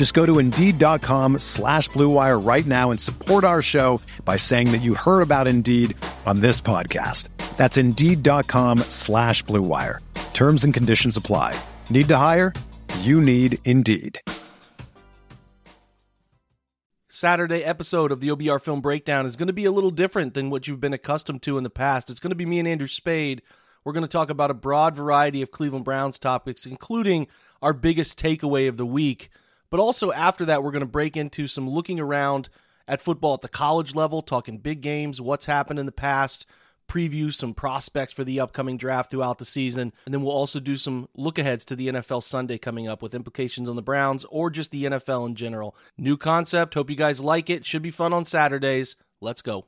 Just go to Indeed.com slash BlueWire right now and support our show by saying that you heard about Indeed on this podcast. That's Indeed.com slash BlueWire. Terms and conditions apply. Need to hire? You need Indeed. Saturday episode of the OBR Film Breakdown is going to be a little different than what you've been accustomed to in the past. It's going to be me and Andrew Spayde. We're going to talk about a broad variety of Cleveland Browns topics, including our biggest takeaway of the week. But also after that, we're going to break into some looking around at football at the college level, talking big games, what's happened in the past, preview some prospects for the upcoming draft throughout the season. And then we'll also do some look aheads to the NFL Sunday coming up with implications on the Browns or just the NFL in general. New concept. Hope you guys like it. Should be fun on Saturdays. Let's go.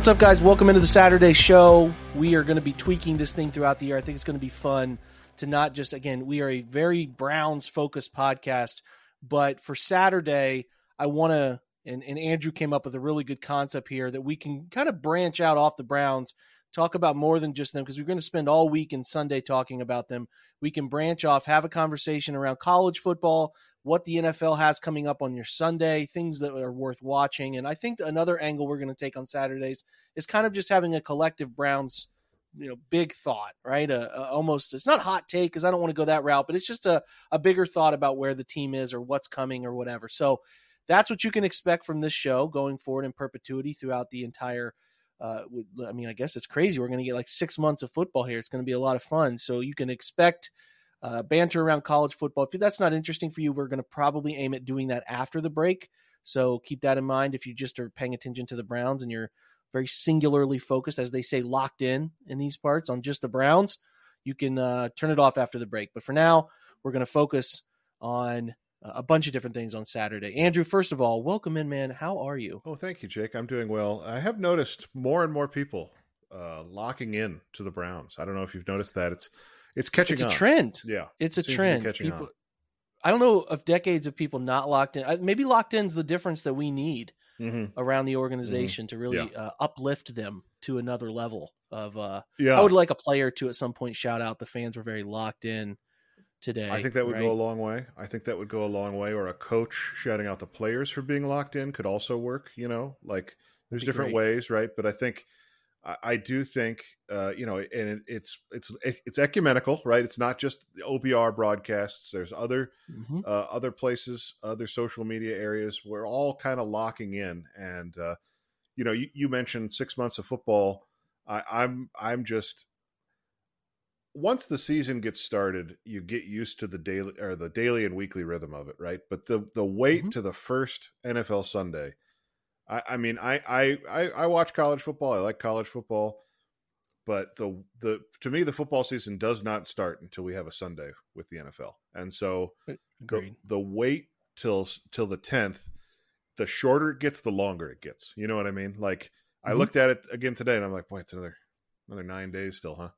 What's up, guys? Welcome into the Saturday show. We are going to be tweaking this thing throughout the year. I think it's going to be fun to not just, again, we are a very Browns focused podcast, but for Saturday, I want to, and, and Andrew came up with a really good concept here that we can kind of branch out off the Browns, talk about more than just them, because we're going to spend all week and Sunday talking about them. We can branch off, have a conversation around college football, what the NFL has coming up on your Sunday, things that are worth watching. And I think another angle we're going to take on Saturdays is kind of just having a collective Browns, you know, big thought, right? A, a- almost it's not hot take because I don't want to go that route, but it's just a, a bigger thought about where the team is or what's coming or whatever. So that's what you can expect from this show going forward in perpetuity throughout the entire. Uh, I mean, I guess it's crazy. We're going to get like six months of football here. It's going to be a lot of fun. So you can expect uh, banter around college football. If that's not interesting for you, we're going to probably aim at doing that after the break. So keep that in mind if you just are paying attention to the Browns and you're very singularly focused, as they say, locked in in these parts on just the Browns. You can uh, turn it off after the break. But for now, we're going to focus on a bunch of different things on Saturday. Andrew, first of all, welcome in, man. How are you? Oh, thank you, Jake. I'm doing well. I have noticed more and more people uh, locking in to the Browns. I don't know if you've noticed that. It's it's catching It's a trend. Yeah, It's a Seems trend. catching People, on. I don't know of decades of people not locked in. Maybe locked in is the difference that we need hmm around the organization to really Mm-hmm. Yeah. uh, uplift them to another level of. Uh, Yeah, I would like a player to at some point shout out the fans were very locked in today. I think that would right? go a long way. I think that would go a long way. Or a coach shouting out the players for being locked in could also work. You know, like there's different great. ways, right? But I think I, I do think uh, you know, and it, it's it's it's ecumenical, right? It's not just the OBR broadcasts. There's other Mhm. uh, other places, other social media areas. We're all kind of locking in, and uh, you know, you, you mentioned six months of football. I, I'm I'm just once the season gets started, you get used to the daily or the daily and weekly rhythm of it, right? But the the wait Mhm. to the first NFL Sunday. I, I mean, I, I I I watch college football. I like college football, but the the to me the football season does not start until we have a Sunday with the NFL, and so the, the wait till till the tenth, the shorter it gets, the longer it gets. You know what I mean? Like I Mhm. looked at it again today, and I'm like, boy, it's another another nine days still, huh?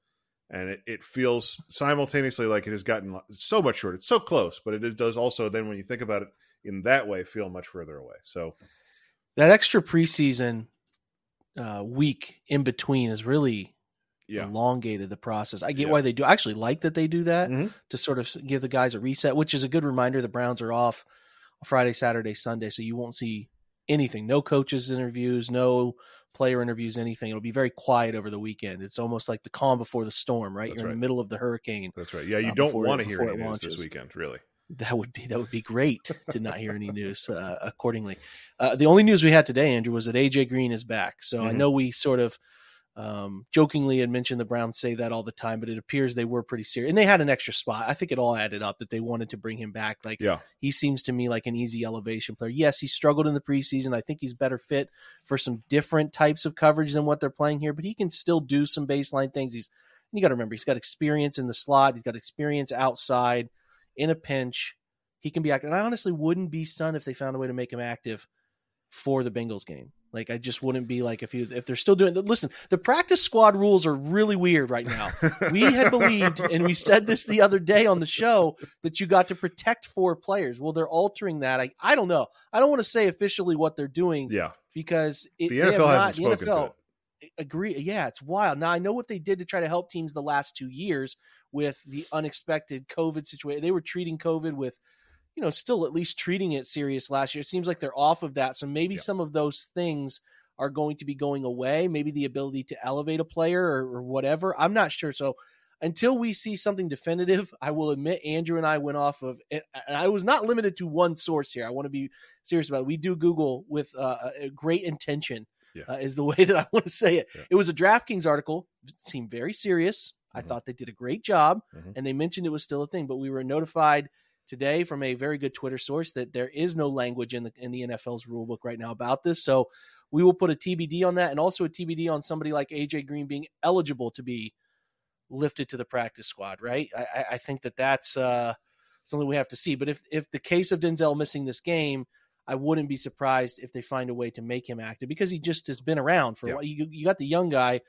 And it, it feels simultaneously like it has gotten so much shorter. It's so close, but it does also then when you think about it in that way feel much further away. So That extra preseason uh, week in between is really Yeah. elongated the process. I get Yeah. why they do. I actually like that they do that Mhm. to sort of give the guys a reset, which is a good reminder. The Browns are off Friday, Saturday, Sunday, so you won't see anything. No coaches interviews, no player interviews, anything. It'll be very quiet over the weekend. It's almost like the calm before the storm, right? That's You're in the middle of the hurricane. That's right. Yeah, you uh, don't want to hear it this weekend, really. That would be that would be great to not hear any news uh, accordingly. Uh, the only news we had today, Andrew, was that AJ Green is back. So I Mhm. know we sort of um, jokingly had mentioned the Browns say that all the time, but it appears they were pretty serious, and they had an extra spot. I think it all added up that they wanted to bring him back. Like Yeah. he seems to me like an easy elevation player. Yes, he struggled in the preseason. I think he's better fit for some different types of coverage than what they're playing here, but he can still do some baseline things. He's you got to remember he's got experience in the slot. He's got experience outside in a pinch. He can be active. And I honestly wouldn't be stunned if they found a way to make him active for the Bengals game. Like I just wouldn't be like if you if they're still doing. Listen, the practice squad rules are really weird right now. We had believed, and we said this the other day on the show, that you got to protect four players. Well, they're altering that. I I don't know. I don't want to say officially what they're doing Yeah. because it, The NFL not- hasn't the spoken to NFL it. agree yeah it's wild now i know what they did to try to help teams the last two years with the unexpected covid situation they were treating covid with you know still at least treating it serious last year it seems like they're off of that so maybe Yeah. some of those things are going to be going away maybe the ability to elevate a player or, or whatever i'm not sure so until we see something definitive i will admit andrew and i went off of and i was not limited to one source here i want to be serious about it we do google with uh, a great intention Yeah. uh, is the way that I want to say it. Yeah. It was a DraftKings article. It seemed very serious. I Mhm. thought they did a great job, Mhm. and they mentioned it was still a thing. But we were notified today from a very good Twitter source that there is no language in the in the NFL's rule book right now about this. So we will put a TBD on that, and also a TBD on somebody like AJ Green being eligible to be lifted to the practice squad. Right? I, I- I think that that's uh, something we have to see. But if if the case of Denzel missing this game. I wouldn't be surprised if they find a way to make him active because he just has been around for a while. You, you got the young guy,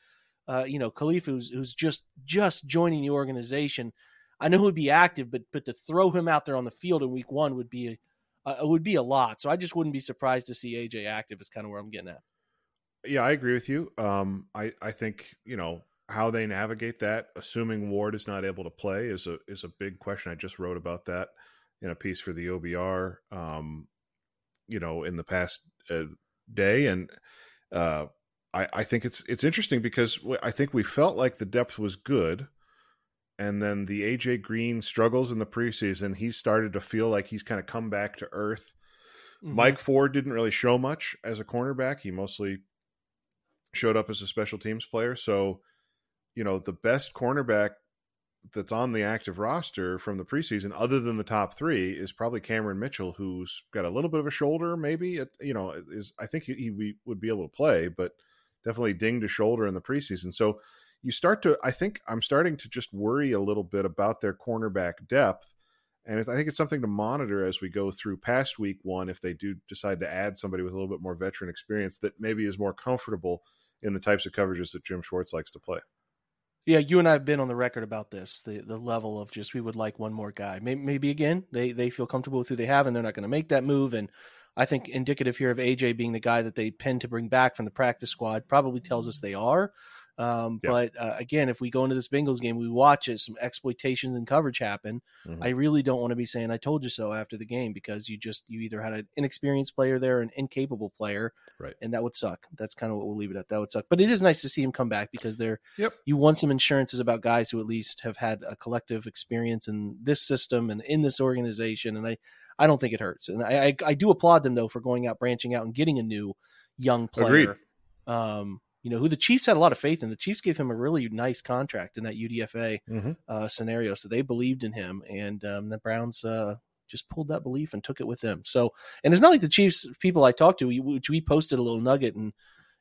uh, you know, Kahlef, who's who's just just joining the organization. I know he'd be active, but but to throw him out there on the field in week one would be uh, would be a lot. So I just wouldn't be surprised to see AJ active. Is kind of where I'm getting at. Yeah, I agree with you. Um, I I think you know how they navigate that, assuming Ward is not able to play, is a is a big question. I just wrote about that in a piece for the OBR. Um, you know, in the past uh, day, and uh, I I think it's it's interesting because I think we felt like the depth was good. And then the AJ Green struggles in the preseason. He started to feel like he's kind of come back to earth. Mhm. Mike Ford didn't really show much as a cornerback. He mostly showed up as a special teams player. So, you know, the best cornerback that's on the active roster from the preseason, other than the top three, is probably Cameron Mitchell, who's got a little bit of a shoulder. Maybe it, you know, is I think he, he would be able to play, but definitely dinged a shoulder in the preseason. So you start to, I think I'm starting to just worry a little bit about their cornerback depth. And I think it's something to monitor as we go through past week one if they do decide to add somebody with a little bit more veteran experience that maybe is more comfortable in the types of coverages that Jim Schwartz likes to play. Yeah, you and I have been on the record about this. The the level of just we would like one more guy. Maybe, maybe again they they feel comfortable with who they have and they're not going to make that move. And I think indicative here of AJ being the guy that they pen to bring back from the practice squad probably tells us they are. Um, Yeah. But uh, again, if we go into this Bengals game, we watch it, some exploitations and coverage happen. Mhm. I really don't want to be saying I told you so after the game because you just you either had an inexperienced player there, an incapable player, Right. and that would suck. That's kind of what we'll leave it at. That would suck. But it is nice to see him come back because they're Yep. you want some insurances about guys who at least have had a collective experience in this system and in this organization. And I, I don't think it hurts. And I, I, I do applaud them though for going out, branching out, and getting a new young player. Agreed. Um, you know, who the Chiefs had a lot of faith in. The Chiefs gave him a really nice contract in that UDFA Mhm. uh, scenario, so they believed in him, and um, the Browns uh, just pulled that belief and took it with them. So, and it's not like the Chiefs people I talked to, we- which we posted a little nugget in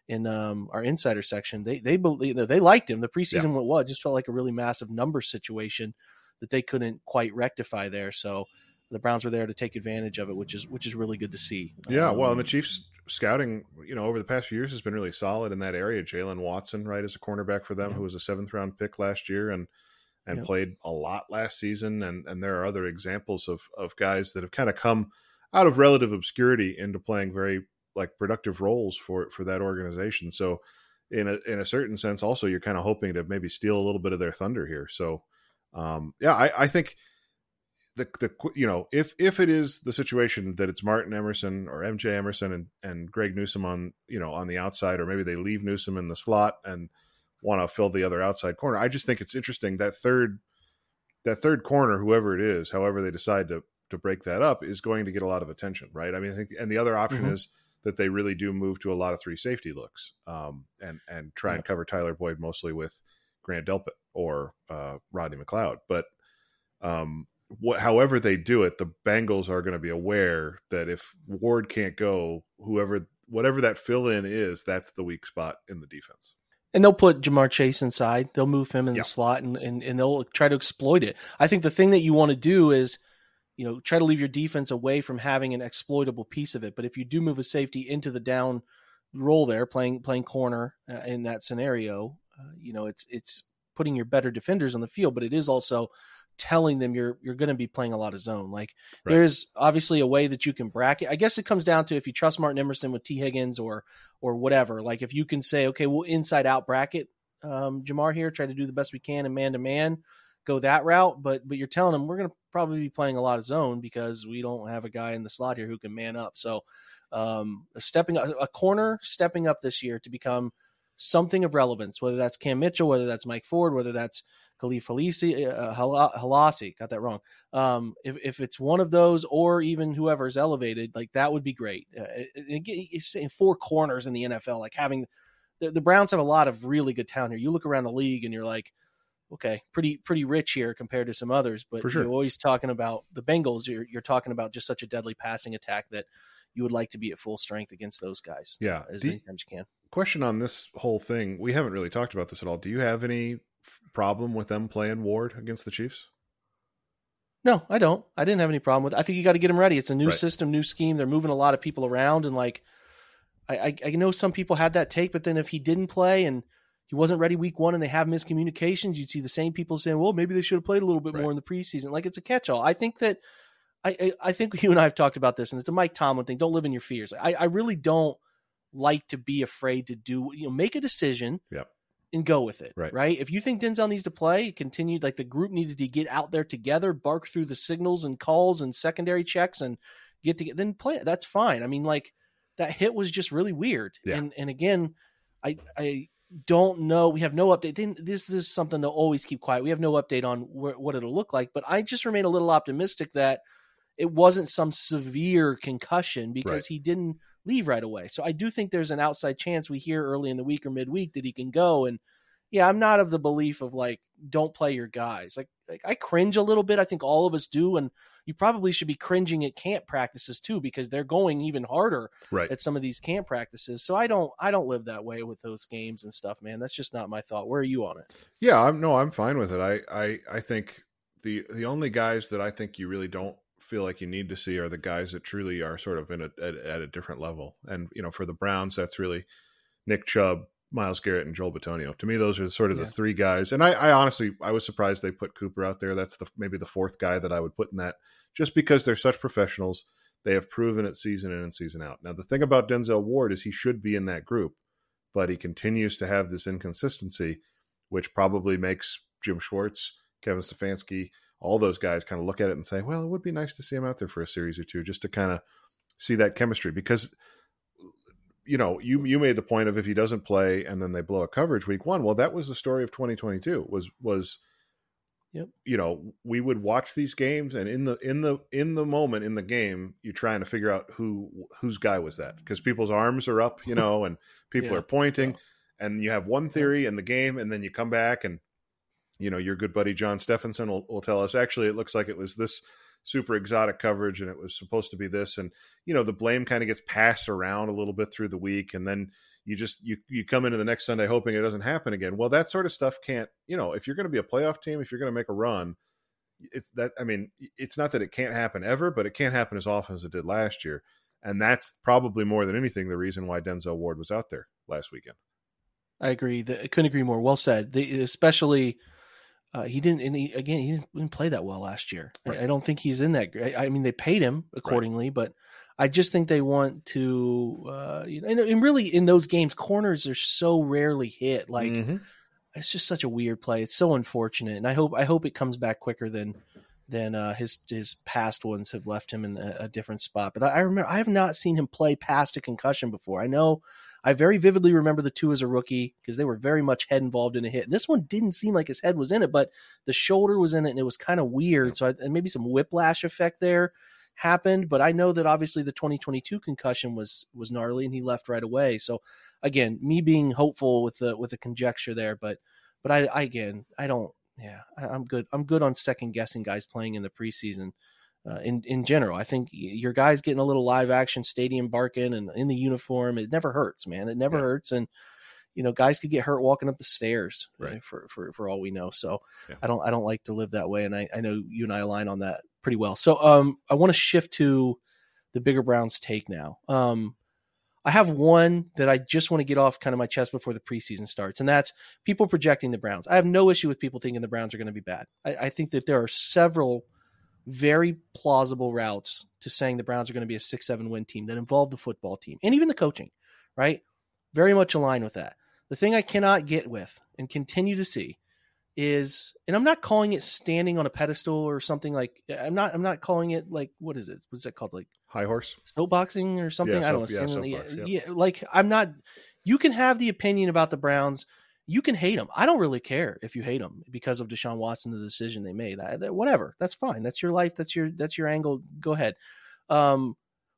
in um, our insider section. They they believe they liked him. The preseason went well. It just felt like a really massive number situation that they couldn't quite rectify there. So the Browns were there to take advantage of it, which is which is really good to see. Yeah, well, Um, and the Chiefs scouting, you know, over the past few years has been really solid in that area. Jaylen Watson, right, as a cornerback for them, Yeah. who was a seventh round pick last year and and Yep. played a lot last season. And and there are other examples of of guys that have kind of come out of relative obscurity into playing very like productive roles for for that organization. So in a in a certain sense, also you're kind of hoping to maybe steal a little bit of their thunder here. So, um, yeah, I, I think the the you know if if it is the situation that it's Martin Emerson or MJ Emerson and and Greg Newsome on you know on the outside, or maybe they leave Newsome in the slot and want to fill the other outside corner. I just think it's interesting that third that third corner, whoever it is, however they decide to to break that up, is going to get a lot of attention, right? I mean, I think, and the other option Mhm. is that they really do move to a lot of three safety looks, um, and and try and cover Tyler Boyd mostly with Grant Delpit or uh, Rodney McLeod. But um, what, however they do it, the Bengals are going to be aware that if Ward can't go, whoever whatever that fill in is, that's the weak spot in the defense. And they'll put Ja'Marr Chase inside. They'll move him in Yeah. the slot and, and, and they'll try to exploit it. I think the thing that you want to do is, you know, try to leave your defense away from having an exploitable piece of it. But if you do move a safety into the down role there, playing playing corner uh, in that scenario, uh, you know, it's it's putting your better defenders on the field, but it is also telling them you're you're going to be playing a lot of zone. Like Right. there's obviously a way that you can bracket. I guess it comes down to if you trust Martin Emerson with Tee Higgins or or whatever. Like if you can say, okay, we'll inside out bracket um, Ja'Marr here, try to do the best we can and man to man, go that route. But but you're telling them we're going to probably be playing a lot of zone because we don't have a guy in the slot here who can man up. So um, a stepping a corner stepping up this year to become something of relevance, whether that's Cam Mitchell, whether that's Mike Ford, whether that's Kahlef Halisi, uh, Hala- Halasi, got that wrong. Um, if, if it's one of those or even whoever's elevated, like that would be great. Uh, and again, four corners in the NFL, like having the, the Browns have a lot of really good talent here. You look around the league and you're like, okay, pretty pretty rich here compared to some others. But sure. you're always talking about the Bengals. You're you're talking about just such a deadly passing attack that you would like to be at full strength against those guys. Yeah. as Do many you- times you can. question on this whole thing. We haven't really talked about this at all. Do you have any problem with them playing Ward against the Chiefs? No, I don't. I didn't have any problem with. it. I think you got to get them ready. It's a new Right. system, new scheme. They're moving a lot of people around, and like, I, I I know some people had that take, but then if he didn't play and he wasn't ready week one, and they have miscommunications, you'd see the same people saying, "Well, maybe they should have played a little bit Right. more in the preseason." Like it's a catch-all. I think that I I, I think you and I have talked about this, and it's a Mike Tomlin thing. Don't live in your fears. I I really don't like to be afraid to do you know make a decision Yep. And go with it. Right. Right. If you think Denzel needs to play, continue like the group needed to get out there together, bark through the signals and calls and secondary checks and get to get then play it. That's fine. I mean, like that hit was just really weird. Yeah. And and again, I I don't know. We have no update. Then this, this is something they'll always keep quiet. We have no update on where, what it'll look like. But I just remain a little optimistic that it wasn't some severe concussion because Right. he didn't leave right away. So I do think there's an outside chance we hear early in the week or midweek that he can go. And yeah, I'm not of the belief of like don't play your guys. Like, like I cringe a little bit. I think all of us do, and you probably should be cringing at camp practices too because they're going even harder Right. at some of these camp practices. So I don't I don't live that way with those games and stuff, man. That's just not my thought. Where are you on it? Yeah, I'm no, I'm fine with it. I, I, I think the the only guys that I think you really don't feel like you need to see are the guys that truly are sort of in a at, at a different level. And you know, for the Browns, that's really Nick Chubb, Myles Garrett, and Joel Bitonio. To me, those are sort of Yeah. the three guys. And I, I honestly, I was surprised they put Cooper out there. That's the maybe the fourth guy that I would put in that, just because they're such professionals. They have proven it season in and season out. Now, the thing about Denzel Ward is he should be in that group, but he continues to have this inconsistency, which probably makes Jim Schwartz, Kevin Stefanski, all those guys kind of look at it and say, well, it would be nice to see him out there for a series or two just to kind of see that chemistry because you know, you you made the point of if he doesn't play and then they blow a coverage week one. Well, that was the story of 2022. Was was, Yep. you know, we would watch these games and in the in the in the moment in the game, you're trying to figure out who whose guy was that because people's arms are up, you know, and people Yeah. are pointing, and you have one theory in the game, and then you come back and you know your good buddy John Stephenson will, will tell us actually it looks like it was this super exotic coverage and it was supposed to be this and you know the blame kind of gets passed around a little bit through the week and then you just you you come into the next sunday hoping it doesn't happen again well that sort of stuff can't you know if you're going to be a playoff team if you're going to make a run it's that i mean it's not that it can't happen ever but it can't happen as often as it did last year and that's probably more than anything the reason why denzel ward was out there last weekend I agree. I couldn't agree more. Well said. The, especially, uh, he didn't. And he, again, he didn't, play that well last year. Right. I, I don't think he's in that. I, I mean, they paid him accordingly, but I just think they want to, uh, you know, and, and really in those games, corners are so rarely hit. Like Mhm. it's just such a weird play. It's so unfortunate, and I hope I hope it comes back quicker than than uh, his his past ones have left him in a, a different spot. But I, I remember I have not seen him play past a concussion before. I know I very vividly remember the two as a rookie because they were very much head involved in a hit. And this one didn't seem like his head was in it, but the shoulder was in it, and it was kind of weird. So I, and maybe some whiplash effect there happened. But I know that obviously the 2022 concussion was was gnarly, and he left right away. So again, me being hopeful with the with a conjecture there, but but I, I again I don't yeah I, I'm good I'm good on second guessing guys playing in the preseason. Uh, in in general, I think your guys getting a little live action stadium barking and in the uniform, it never hurts, man. It never Yeah. hurts, and you know guys could get hurt walking up the stairs, Right. uh, For for for all we know. So Yeah. I don't I don't like to live that way, and I I know you and I align on that pretty well. So um I want to shift to the bigger Browns take now. Um I have one that I just want to get off kind of my chest before the preseason starts, and that's people projecting the Browns. I have no issue with people thinking the Browns are going to be bad. I, I think that there are several very plausible routes to saying the Browns are going to be a six, seven win team that involve the football team and even the coaching, right? Very much aligned with that. The thing I cannot get with and continue to see is, and I'm not calling it standing on a pedestal or something like I'm not. I'm not calling it like what is it? What's that called? Like High horse. soapboxing or something. Yeah, I don't know. soap- yeah, Standing- soapbox, yeah, like I'm not. You can have the opinion about the Browns. You can hate them. I don't really care if you hate them because of Deshaun Watson, the decision they made. I, that- whatever, that's fine. That's your life. That's your that's your angle. Go ahead. Um,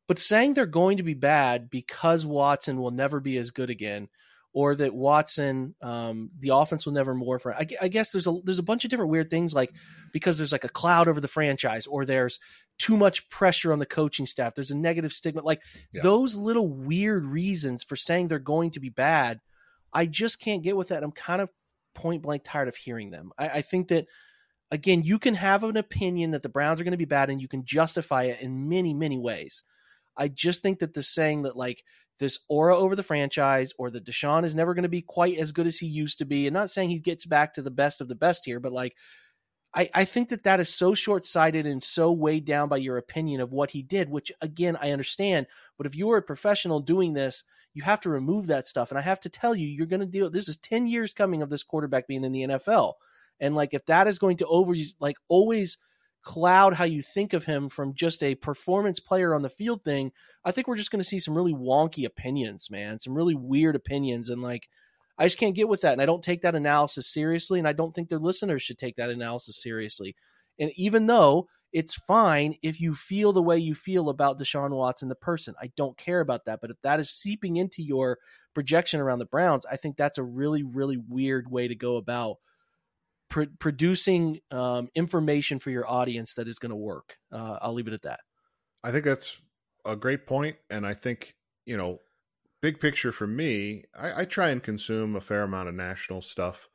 but saying they're going to be bad because Watson will never be as good again, or that Watson, um, the offense will never morph. I, I guess there's a there's a bunch of different weird things like because there's like a cloud over the franchise, or there's too much pressure on the coaching staff. There's a negative stigma. Like Yeah. those little weird reasons for saying they're going to be bad, I just can't get with that. I'm kind of point blank tired of hearing them. I, I think that again, you can have an opinion that the Browns are going to be bad, and you can justify it in many, many ways. I just think that the saying that like this aura over the franchise or that Deshaun is never going to be quite as good as he used to be, and not saying he gets back to the best of the best here, but like I, I think that that is so short sighted and so weighed down by your opinion of what he did, which again, I understand. But if you are a professional doing this, you have to remove that stuff. And I have to tell you, you're going to deal, this is 10 years coming of this quarterback being in the NFL. And like, if that is going to over, like, always cloud how you think of him from just a performance player on the field thing, I think we're just going to see some really wonky opinions, man, some really weird opinions. And like, I just can't get with that. And I don't take that analysis seriously. And I don't think their listeners should take that analysis seriously. And even though it's fine if you feel the way you feel about Deshaun Watson, the person, I don't care about that. But if that is seeping into your projection around the Browns, I think that's a really, really weird way to go about pr- producing um, information for your audience that is going to work. Uh, I'll leave it at that. I think that's a great point, and I think you know, big picture for me, I, I try and consume a fair amount of national stuff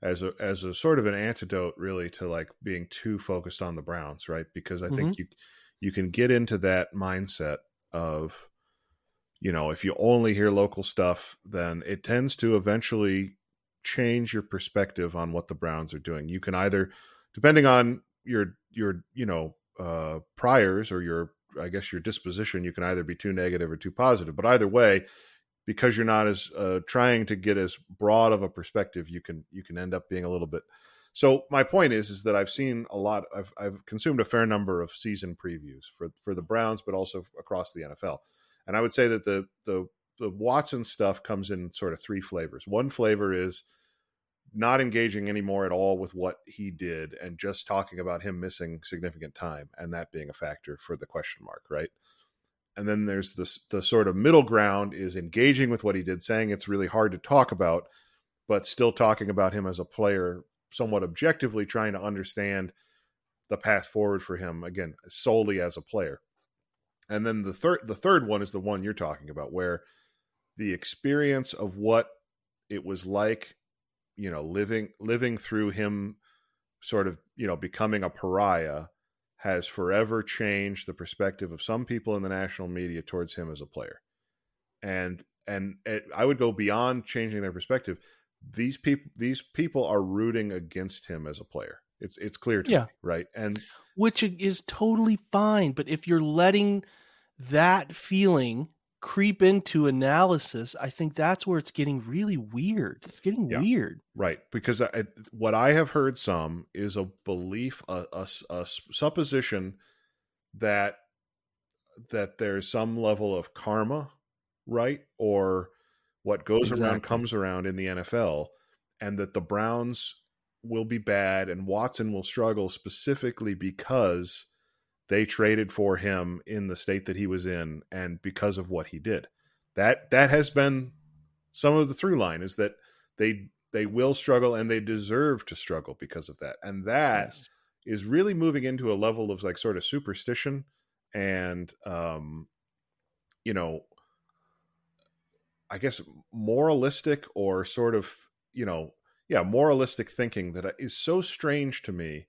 as a as a sort of an antidote, really, to like being too focused on the Browns, right? Because I think you you can get into that mindset of you know if you only hear local stuff then it tends to eventually change your perspective on what the browns are doing you can either depending on your your you know uh priors or your i guess your disposition you can either be too negative or too positive. But either way because you're not as uh, trying to get as broad of a perspective you can you can end up being a little bit so my point is is that i've seen a lot i've, I've consumed a fair number of season previews for for the browns but also across the nfl and i would say that the the the watson stuff comes in sort of three flavors. One flavor is not engaging anymore at all with what he did and just talking about him missing significant time and that being a factor for the question mark right? And then there's this the sort of middle ground is engaging with what he did saying it's really hard to talk about but still talking about him as a player somewhat objectively trying to understand the path forward for him again solely as a player. And then the third the third one is the one you're talking about where the experience of what it was like you know living living through him sort of you know becoming a pariah has forever changed the perspective of some people in the national media towards him as a player and and it, i would go beyond changing their perspective these people these people are rooting against him as a player it's it's clear to Yeah. me right and which is totally fine. But if you're letting that feeling creep into analysis, I think that's where it's getting really weird. It's getting Yeah. weird. Right, because I, what I have heard some is a belief, a, a, a supposition that that there's some level of karma, right, or what goes around comes around in the NFL, and that the Browns will be bad and Watson will struggle specifically because they traded for him in the state that he was in and because of what he did. That that has been some of the through line is that they they will struggle and they deserve to struggle because of that. And that Yes. is really moving into a level of like sort of superstition and um you know I guess moralistic or sort of, you know, yeah, moralistic thinking that is so strange to me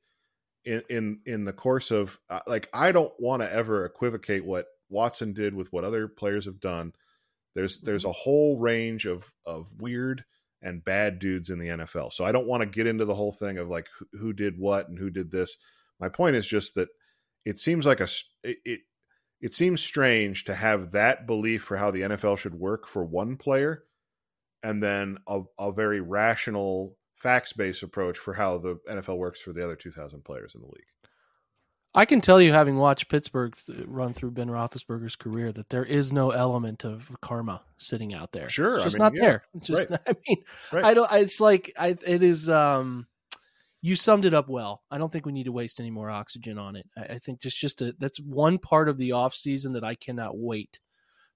in in in the course of uh, like I don't want to ever equivocate what Watson did with what other players have done. There's there's a whole range of of weird and bad dudes in the NFL. So I don't want to get into the whole thing of like who, who did what and who did this. My point is just that it seems like a it, it it seems strange to have that belief for how the NFL should work for one player and then a, a very rational facts based approach for how the NFL works for the other 2000 players in the league. I can tell you, having watched Pittsburgh run through Ben Roethlisberger's career, that there is no element of karma sitting out there. Sure, it's I mean, not yeah, there. It's just, right. I mean, Right. I don't. It's like I. It is. Um, you summed it up well. I don't think we need to waste any more oxygen on it. I, I think just just a, that's one part of the off season that I cannot wait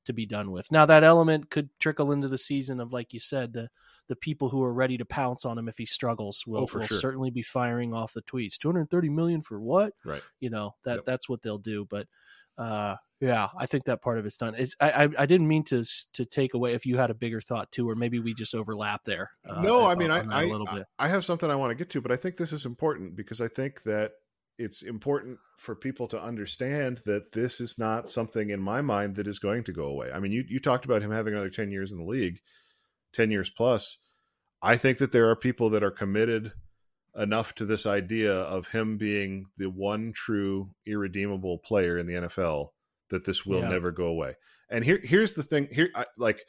to be done with. Now that element could trickle into the season of, like you said, the the people who are ready to pounce on him if he struggles will, Oh, will sure. certainly be firing off the tweets. Two hundred thirty million for what? Right. You know that Yep. that's what they'll do. But uh, yeah, I think that part of it's done. It's, I, I I didn't mean to to take away if you had a bigger thought too, or maybe we just overlap there. uh, no, I mean, I, I, a little bit. I have something I want to get to, but I think this is important because I think that it's important for people to understand that this is not something in my mind that is going to go away. I mean, you, you talked about him having another 10 years in the league, 10 years plus. I think that there are people that are committed enough to this idea of him being the one true irredeemable player in the NFL that this will Yeah. never go away. And here here's the thing here I, like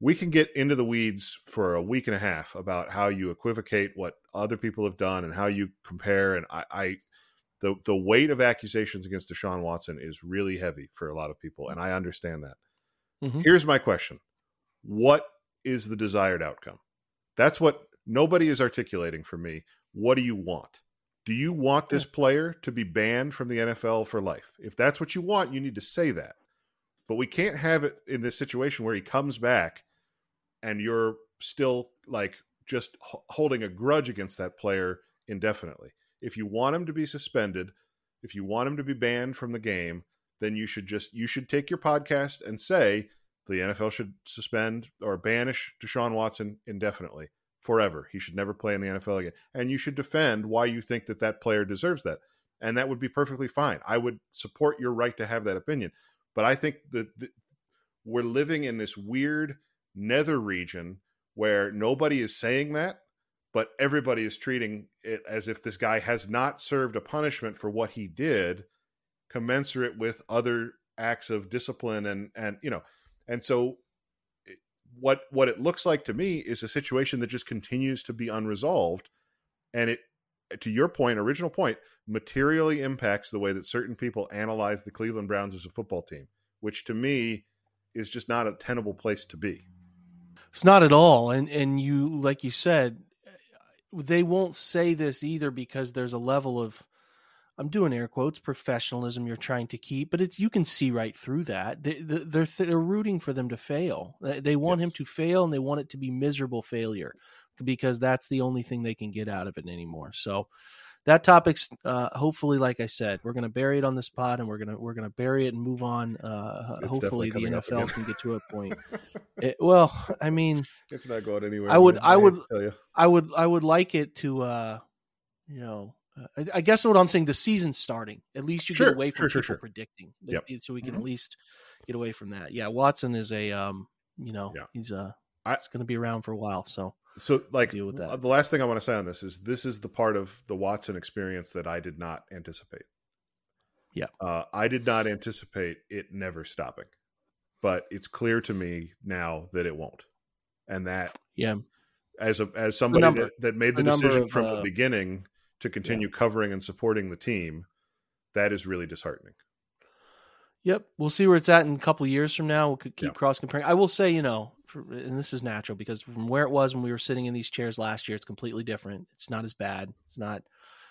we can get into the weeds for a week and a half about how you equivocate what other people have done and how you compare and I, I the the weight of accusations against Deshaun Watson is really heavy for a lot of people and I understand that. Mhm. Here's my question. What is the desired outcome? That's what nobody is articulating for me. What do you want? Do you want this player to be banned from the NFL for life? If that's what you want, you need to say that. But we can't have it in this situation where he comes back and you're still like just h- holding a grudge against that player indefinitely. If you want him to be suspended, if you want him to be banned from the game, then you should just you should take your podcast and say the NFL should suspend or banish Deshaun Watson indefinitely, forever. He should never play in the NFL again. And you should defend why you think that that player deserves that. And that would be perfectly fine. I would support your right to have that opinion. But I think that that we're living in this weird nether region where nobody is saying that, but everybody is treating it as if this guy has not served a punishment for what he did, commensurate with other acts of discipline and and you know, and so what what it looks like to me is a situation that just continues to be unresolved, and it to your point, original point, materially impacts the way that certain people analyze the Cleveland Browns as a football team, which to me is just not a tenable place to be. It's not at all. And and you like you said, they won't say this either because there's a level of I'm doing air quotes professionalism you're trying to keep, but it's you can see right through that. They, they- they're they're rooting for them to fail. They, they want Yes. him to fail and they want it to be miserable failure because that's the only thing they can get out of it anymore. So that topic's uh, hopefully, like I said, we're going to bury it on this pod and we're gonna we're gonna bury it and move on. Uh, It's hopefully, the definitely coming up NFL can get to a point. It, well, I mean, It's not going anywhere. I would- I would- tell you. I would I would like it to uh you know uh, I, I guess what I'm saying the season's starting. At least you Sure, get away from sure, sure, predicting. Yep. So we can Mhm. at least get away from that. Yeah, Watson is a um you know, Yeah. he's uh I- it's going to be around for a while, so So, like, deal with that. the last thing I want to say on this is this is the part of the Watson experience that I did not anticipate. Yeah. Uh, I did not anticipate it never stopping, but it's clear to me now that it won't, and that Yeah. as a as somebody number. that, that made the decision of, from uh, the beginning to continue covering and supporting the team, that is really disheartening. Yep, we'll see where it's at in a couple of years from now. We could keep Yeah. cross comparing. I will say, you know, and this is natural because from where it was when we were sitting in these chairs last year, it's completely different. It's not as bad. It's not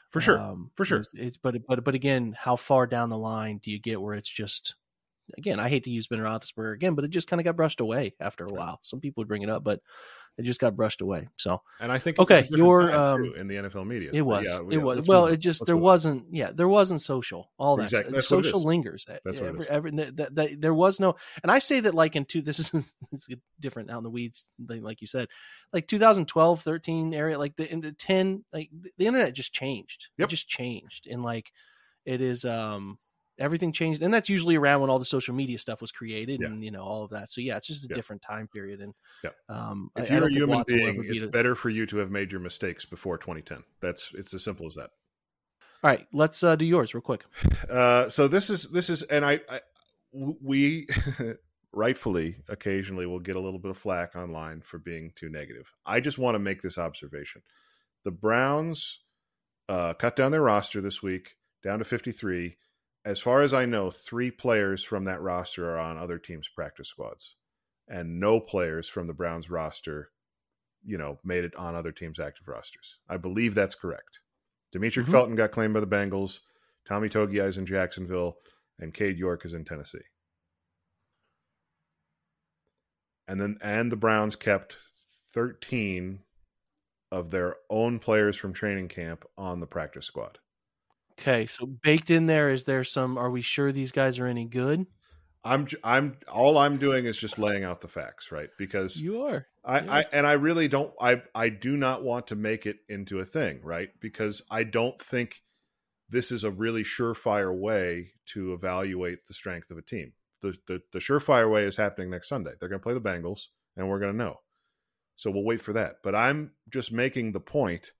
For sure, um, for sure. It's, it's but but but again, how far down the line do you get where it's just again? I hate to use Ben Roethlisberger again, but it just kind of got brushed away after a while. Some people would bring it up, but it just got brushed away. So and I think Okay, your, um, in the NFL media, it was. yeah, it yeah, was. Well, move it just there move wasn't. Yeah, there wasn't social. All that Exactly. stuff. That's what it social lingers. That's what it every, is. every, that, that, that- there was no. And I say that like in two. This is different out in the weeds, like like you said, like 2012, 13 area, like the into 10, like the internet just changed. Yep. It just changed, and like it is. um Everything changed, and that's usually around when all the social media stuff was created, Yeah. and you know all of that. So yeah, it's just a Yeah. different time period. And Yeah. um, If I- I you're don't human Watson being, it's it. better for you to have made your mistakes before 2010. That's it's as simple as that. All right, let's uh, do yours real quick. Uh, so this is this is, and I we rightfully occasionally will get a little bit of flack online for being too negative. I just want to make this observation: the Browns uh, cut down their roster this week down to 53. As far as I know, three players from that roster are on other teams' practice squads, and no players from the Browns roster, you know, made it on other teams' active rosters. I believe that's correct. Demetric Mhm. Felton got claimed by the Bengals. Tommy Togiai is in Jacksonville, and Cade York is in Tennessee. And then and the Browns kept 13 of their own players from training camp on the practice squad. Okay, so baked in there is there some? Are we sure these guys are any good? I'm I'm all I'm doing is just laying out the facts, right? Because You are. I, Yeah. I and I really don't I I do not want to make it into a thing, right? Because I don't think this is a really surefire way to evaluate the strength of a team. The the, the surefire way is happening next Sunday. They're going to play the Bengals, and we're going to know. So we'll wait for that. But I'm just making the point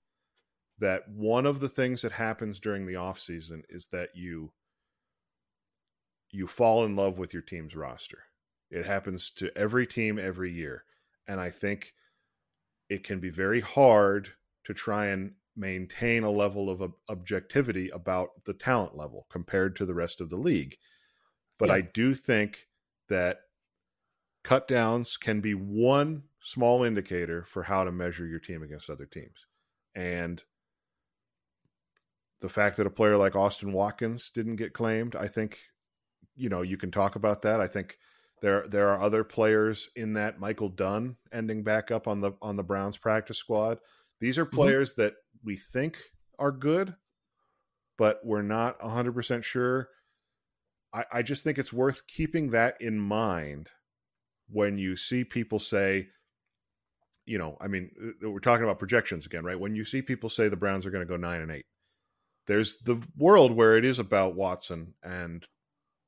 that one of the things that happens during the offseason is that you you fall in love with your team's roster. It happens to every team every year. And I think it can be very hard to try and maintain a level of ob- objectivity about the talent level compared to the rest of the league. But Yeah. I do think that cut downs can be one small indicator for how to measure your team against other teams. And the fact that a player like Austin Watkins didn't get claimed, I think, you know, you can talk about that. I think there there are other players in that Michael Dunn ending back up on the on the Browns practice squad. These are mm-hmm. players that we think are good, but we're not 100% sure. I, I just think it's worth keeping that in mind when you see people say, you know, I mean, we're talking about projections again, right? When you see people say the Browns are going to go nine and eight, there's the world where it is about Watson and,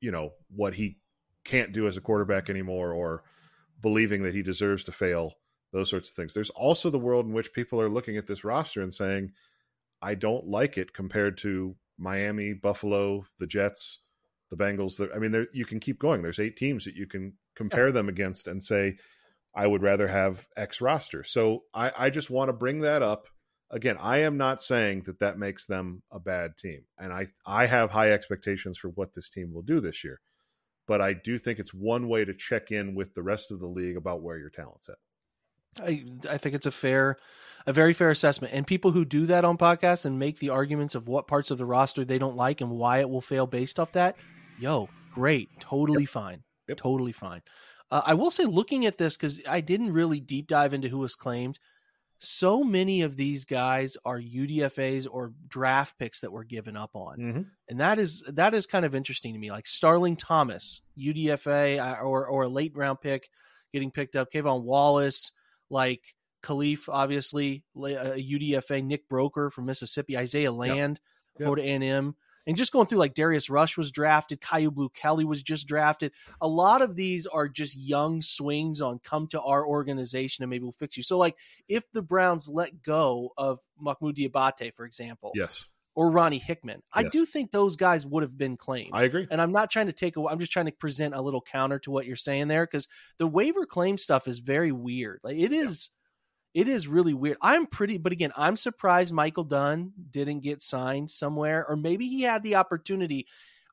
you know, what he can't do as a quarterback anymore or believing that he deserves to fail, those sorts of things. There's also the world in which people are looking at this roster and saying, I don't like it compared to Miami, Buffalo, the Jets, the Bengals. I mean, there, you can keep going. There's eight teams that you can compare them against and say, I would rather have X roster. So I, I just want to bring that up. Again, I am not saying that that makes them a bad team, and I I have high expectations for what this team will do this year. But I do think it's one way to check in with the rest of the league about where your talent's at. I I think it's a fair, a very fair assessment. And people who do that on podcasts and make the arguments of what parts of the roster they don't like and why it will fail based off that, yo, great, totally fine, Yep. totally fine. Uh, I will say, looking at this because I didn't really deep dive into who was claimed. So many of these guys are UDFA's or draft picks that were given up on Mm-hmm. and that is that is kind of interesting to me. Like Starling Thomas, UDFA uh, or or a late round pick getting picked up. Kayvon Wallace, like Kahlef, obviously la- a UDFA. Nick Broeker from Mississippi, Isaiah Land, Yep. Florida A and just going through like Darius Rush was drafted, Kyu Blu Kelly was just drafted. A lot of these are just young swings on come to our organization and maybe we'll fix you. So like if the Browns let go of Mohamoud Diabate, for example, Yes. or Ronnie Hickman. I Yes. do think those guys would have been claimed. I agree. and I'm not trying to take away. I'm just trying to present a little counter to what you're saying there because the waiver claim stuff is very weird. Like it is, it is really weird. I'm pretty, but again, I'm surprised Michael Dunn didn't get signed somewhere, or maybe he had the opportunity.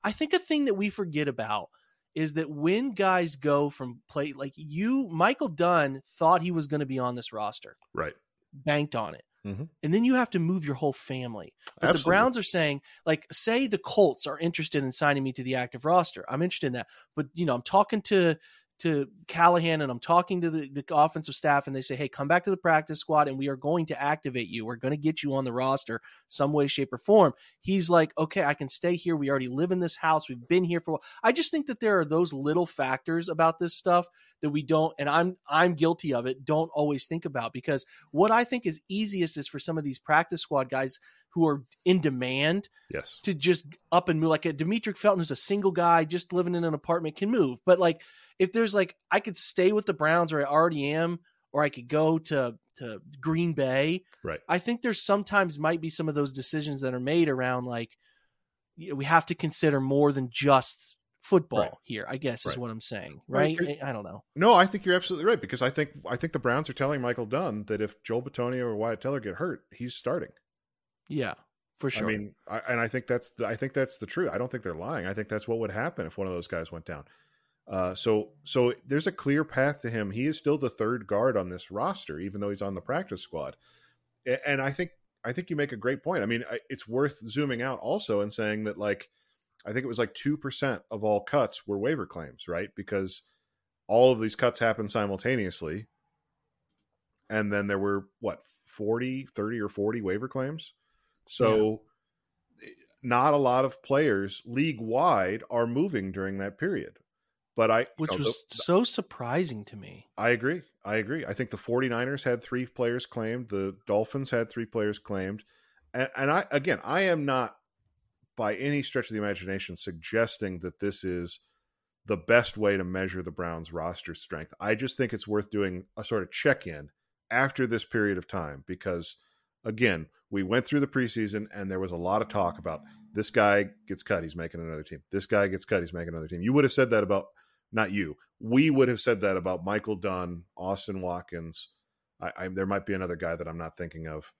I think a thing that we forget about is that when guys go from play like you, Michael Dunn thought he was going to be on this roster, Right. banked on it. Mhm. And then you have to move your whole family. But the Browns are saying, like, say the Colts are interested in signing me to the active roster. I'm interested in that. But you know, I'm talking to to Callahan and I'm talking to the, the offensive staff, and they say, Hey, come back to the practice squad and we are going to activate you. We're going to get you on the roster some way, shape, or form. He's like, Okay, I can stay here. We already live in this house. We've been here for a while. I just think that there are those little factors about this stuff that we don't, and I'm I'm guilty of it, don't always think about because what I think is easiest is for some of these practice squad guys who are in demand Yes. to just up and move. Like a Demetric Felton who's a single guy just living in an apartment can move. But like if there's like I could stay with the Browns or I already am, or I could go to to Green Bay. Right. I think there's sometimes might be some of those decisions that are made around like you know, we have to consider more than just football Right. here, I guess is what I'm saying. Right. Right? I I don't know. No, I think you're absolutely right because I think I think the Browns are telling Michael Dunn that if Joel Bitonio or Wyatt Teller get hurt, he's starting. Yeah, for sure. I mean, I, and I think that's I think that's the truth. I don't think they're lying. I think that's what would happen if one of those guys went down. Uh, so so there's a clear path to him. He is still the third guard on this roster, even though he's on the practice squad. And I think I think you make a great point. I mean, it's worth zooming out also and saying that like I think it was like two percent of all cuts were waiver claims, right? Because all of these cuts happened simultaneously, and then there were what 40, 30 or forty waiver claims. So not a lot of players league wide are moving during that period. But I, which know, was the- so surprising to me. I agree. I agree. I think the 49ers had three players claimed. The Dolphins had three players claimed. And, and I, again, I am not by any stretch of the imagination suggesting that this is the best way to measure the Browns roster strength. I just think it's worth doing a sort of check in after this period of time because, again, we went through the preseason and there was a lot of talk about this guy gets cut, he's making another team. This guy gets cut, he's making another team. You would have said that about not you. We would have said that about Michael Dunn, Austin Watkins. I, I there might be another guy that I'm not thinking of.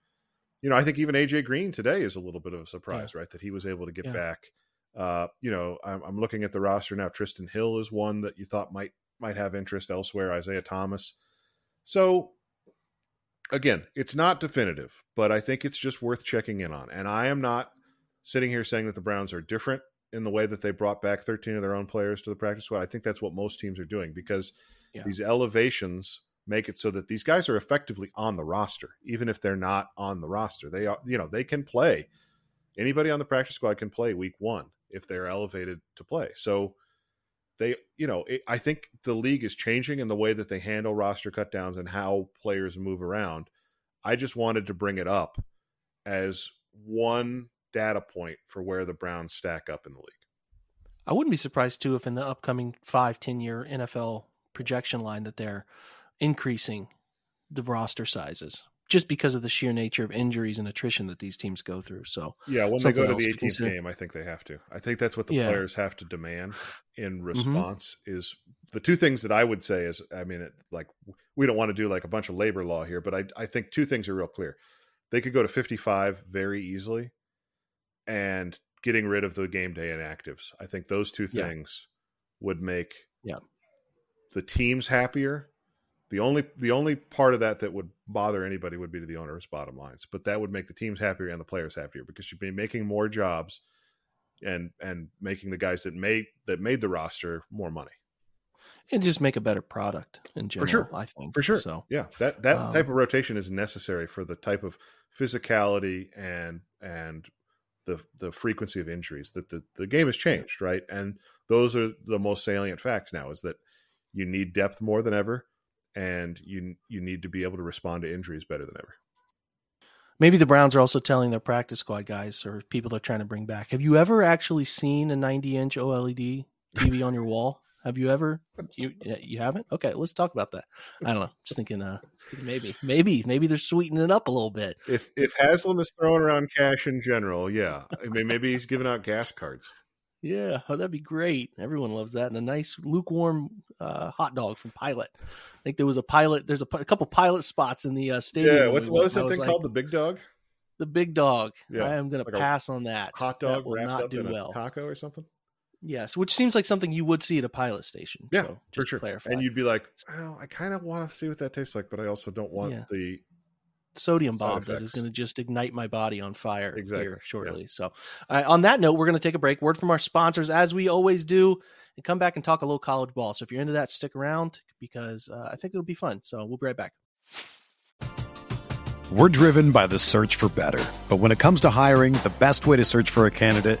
You know, I think even AJ Green today is a little bit of a surprise, right? That he was able to get Yeah. back. Uh, you know, I'm, I'm looking at the roster now. Trysten Hill is one that you thought might might have interest elsewhere. Isaiah Thomas. So again, it's not definitive, but I think it's just worth checking in on. And I am not sitting here saying that the Browns are different in the way that they brought back 13 of their own players to the practice squad. I think that's what most teams are doing because Yeah. these elevations make it so that these guys are effectively on the roster, even if they're not on the roster. They are, you know, they can play. Anybody on the practice squad can play week one if they're elevated to play. So they, you know, it, I think the league is changing in the way that they handle roster cutdowns and how players move around. I just wanted to bring it up as one data point for where the Browns stack up in the league. I wouldn't be surprised too if in the upcoming five, 10 year NFL projection line that they're increasing the roster sizes just because of the sheer nature of injuries and attrition that these teams go through. So Yeah, when they go to the to 18th consider. game, I think they have to. I think that's what the Yeah. Mm-hmm. players have to demand in response. Is the two things that I would say is, I mean, it, like we don't want to do like a bunch of labor law here, but I I think two things are real clear. They could go to 55 very easily, and getting rid of the game day inactives. I think those two Yeah. things would make Yeah. the teams happier. The only the only part of that that would bother anybody would be to the owner's bottom lines, but that would make the teams happier and the players happier because you'd be making more jobs and and making the guys that made that made the roster more money. and just make a better product in general, For sure. I think. For sure. So Yeah, that that Um, type of rotation is necessary for the type of physicality and and the the frequency of injuries that the the game has changed, right? And those are the most salient facts now is that you need depth more than ever and you you need to be able to respond to injuries better than ever. maybe the Browns are also telling their practice squad guys or people they're trying to bring back. Have you ever actually seen a 90 inch OLED TV on your wall? Have you ever? You you haven't? Okay, let's talk about that. I don't know. Just thinking, uh, maybe, maybe, maybe they're sweetening it up a little bit. If if Haslam is throwing around cash in general, yeah, I mean maybe he's giving out gas cards. Yeah, oh, that'd be great. Everyone loves that, and a nice lukewarm uh, hot dog from Pilot. I think there was a pilot. There's a, a couple pilot spots in the uh, stadium. Yeah, what's what was that thing like, called? The big dog, The big dog. Yeah, I am going like to pass on that. hot That dog will wrapped not do in well. a taco or something. Yes, which seems like something you would see at a pilot station. Yeah, so, for just to sure. Clarify. And you'd be like, well, I kind of want to see what that tastes like, but I also don't want Yeah. the sodium Side bomb that is going to just ignite my body on fire Exactly, here yeah. shortly. So, uh, on that note, we're going to take a break. Word from our sponsors, as we always do, and come back and talk a little college ball. So, if you're into that, stick around because uh, I think it'll be fun. So, we'll be right back. We're driven by the search for better. But when it comes to hiring, the best way to search for a candidate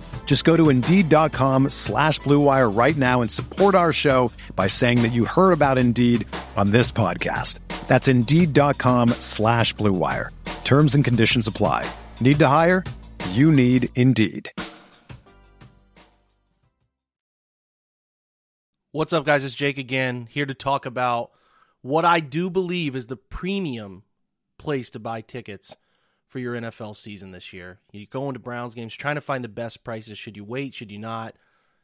Just go to Indeed.com slash Blue Wire right now and support our show by saying that you heard about Indeed on this podcast. That's Indeed.com slash Blue Wire. Terms and conditions apply. Need to hire? You need Indeed. What's up, guys? It's Jake again, here to talk about what I do believe is the premium place to buy tickets for your NFL season this year. You go into Browns games trying to find the best prices. Should you wait? Should you not?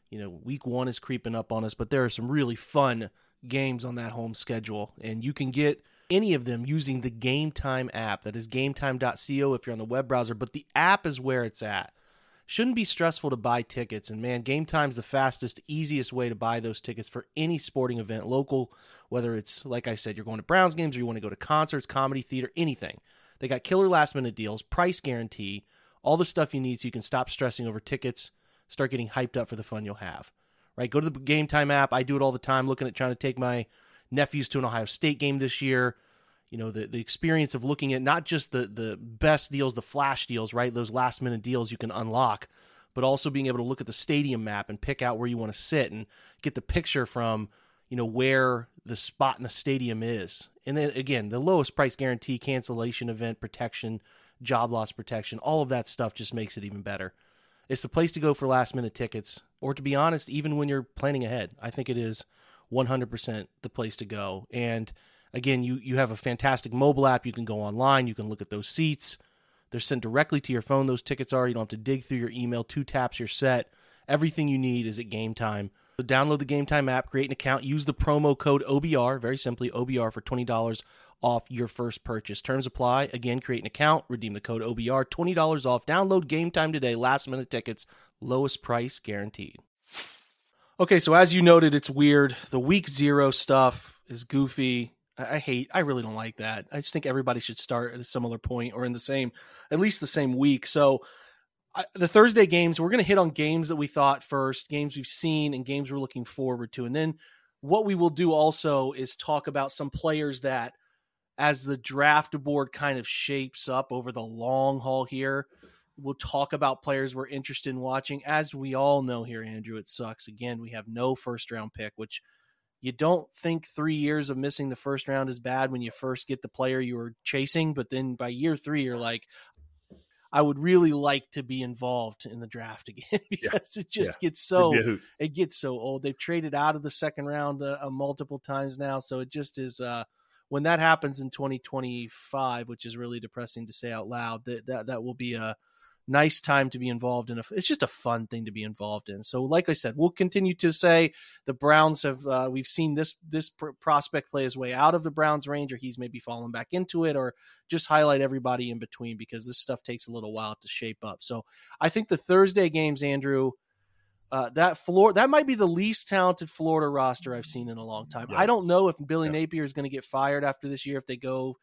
You know, week one is creeping up on us, but there are some really fun games on that home schedule, and you can get any of them using the Game Time app. That is gametime.co if you're on the web browser, but the app is where it's at shouldn't be stressful to buy tickets. And man, Game Time's the fastest, easiest way to buy those tickets for any sporting event, local, whether it's, like I said, you're going to Browns games or you want to go to concerts, comedy, theater, anything. They got killer last minute deals, price guarantee, all the stuff you need so you can stop stressing over tickets, start getting hyped up for the fun you'll have. Right? Go to the Game Time app. I do it all the time, looking at trying to take my nephews to an Ohio State game this year you know the the experience of looking at not just the the best deals the flash deals right those last minute deals you can unlock but also being able to look at the stadium map and pick out where you want to sit and get the picture from you know where the spot in the stadium is and then again the lowest price guarantee cancellation event protection job loss protection all of that stuff just makes it even better it's the place to go for last minute tickets or to be honest even when you're planning ahead i think it is 100% the place to go and Again, you you have a fantastic mobile app. You can go online. You can look at those seats. They're sent directly to your phone. Those tickets are. You don't have to dig through your email. Two taps, you're set. Everything you need is at Game Time. So download the Game Time app, create an account, use the promo code OBR, very simply OBR for twenty dollars off your first purchase. Terms apply. Again, create an account, redeem the code OBR, twenty dollars off. Download Game Time today. Last minute tickets, lowest price guaranteed. Okay, so as you noted, it's weird. The week zero stuff is goofy. I hate. I really don't like that. I just think everybody should start at a similar point or in the same, at least the same week. So The Thursday games, we're going to hit on games that we thought first, games we've seen, and games we're looking forward to, and then what we will do also is talk about some players that, as the draft board kind of shapes up over the long haul here. We'll talk about players we're interested in watching. As we all know here, Andrew, it sucks. Again, we have no first round pick, which you don't think three years of missing the first round is bad when you first get the player you were chasing, but then by year three, you're like, I would really like to be involved in the draft again because it just yeah. gets so It'd be a hoot. it gets so old. They've traded out of the second round uh, uh, multiple times now, so it just is. Uh, when that happens in 2025, which is really depressing to say out loud, that that that will be a nice time to be involved in. A, it's just a fun thing to be involved in. So, like I said, we'll continue to say the Browns have. Uh, we've seen this this pr- prospect play his way out of the Browns range, or he's maybe fallen back into it, or just highlight everybody in between because this stuff takes a little while to shape up. So, I think the Thursday games, Andrew. Uh, that floor that might be the least talented Florida roster I've seen in a long time. Yeah. I don't know if Billy Yeah. Napier is going to get fired after this year if they go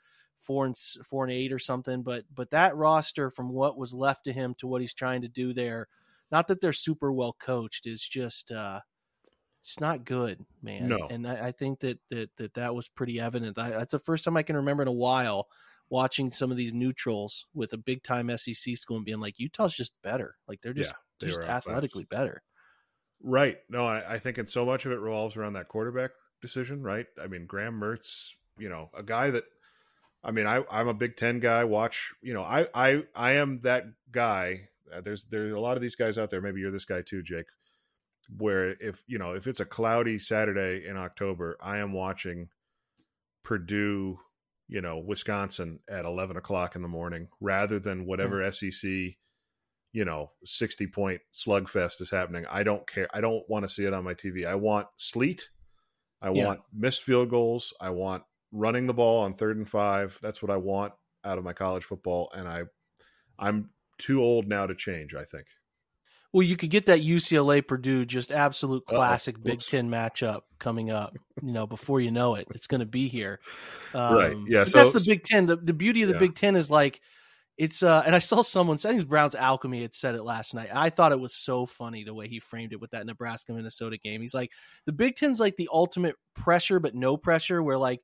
four and four and eight or something. But but that roster from what was left to him to what he's trying to do there, not that they're super well coached, is just uh, it's not good, man. No. and I, I think that that that that was pretty evident. I, that's the first time I can remember in a while watching some of these neutrals with a big time SEC school and being like, Utah's just better. Like they're just Yeah, they just athletically better. Right. No, I, I think and so much of it revolves around that quarterback decision, right? I mean, Graham Mertz, you know, a guy that I mean, I I'm a Big Ten guy. Watch, you know, I I I am that guy. Uh, there's there's a lot of these guys out there. Maybe you're this guy too, Jake. Where if you know if it's a cloudy Saturday in October, I am watching Purdue, you know, Wisconsin at eleven o'clock in the morning, rather than whatever SEC you know 60 point slugfest is happening i don't care i don't want to see it on my tv i want sleet i Yeah. want missed field goals i want running the ball on third and five that's what i want out of my college football and i i'm too old now to change i think Well, you could get that UCLA Purdue just absolute Uh-oh. classic Big. Ten matchup coming up. You know, before you know it, it's going to be here. Right. Yeah, so- that's the Big Ten. The, the beauty of the Yeah. Big Ten is like it's. uh And I saw someone. I think Brown's Alchemy had said it last night. I thought it was so funny the way he framed it with that Nebraska Minnesota game. He's like, the Big Ten's like the ultimate pressure, but no pressure. Where like.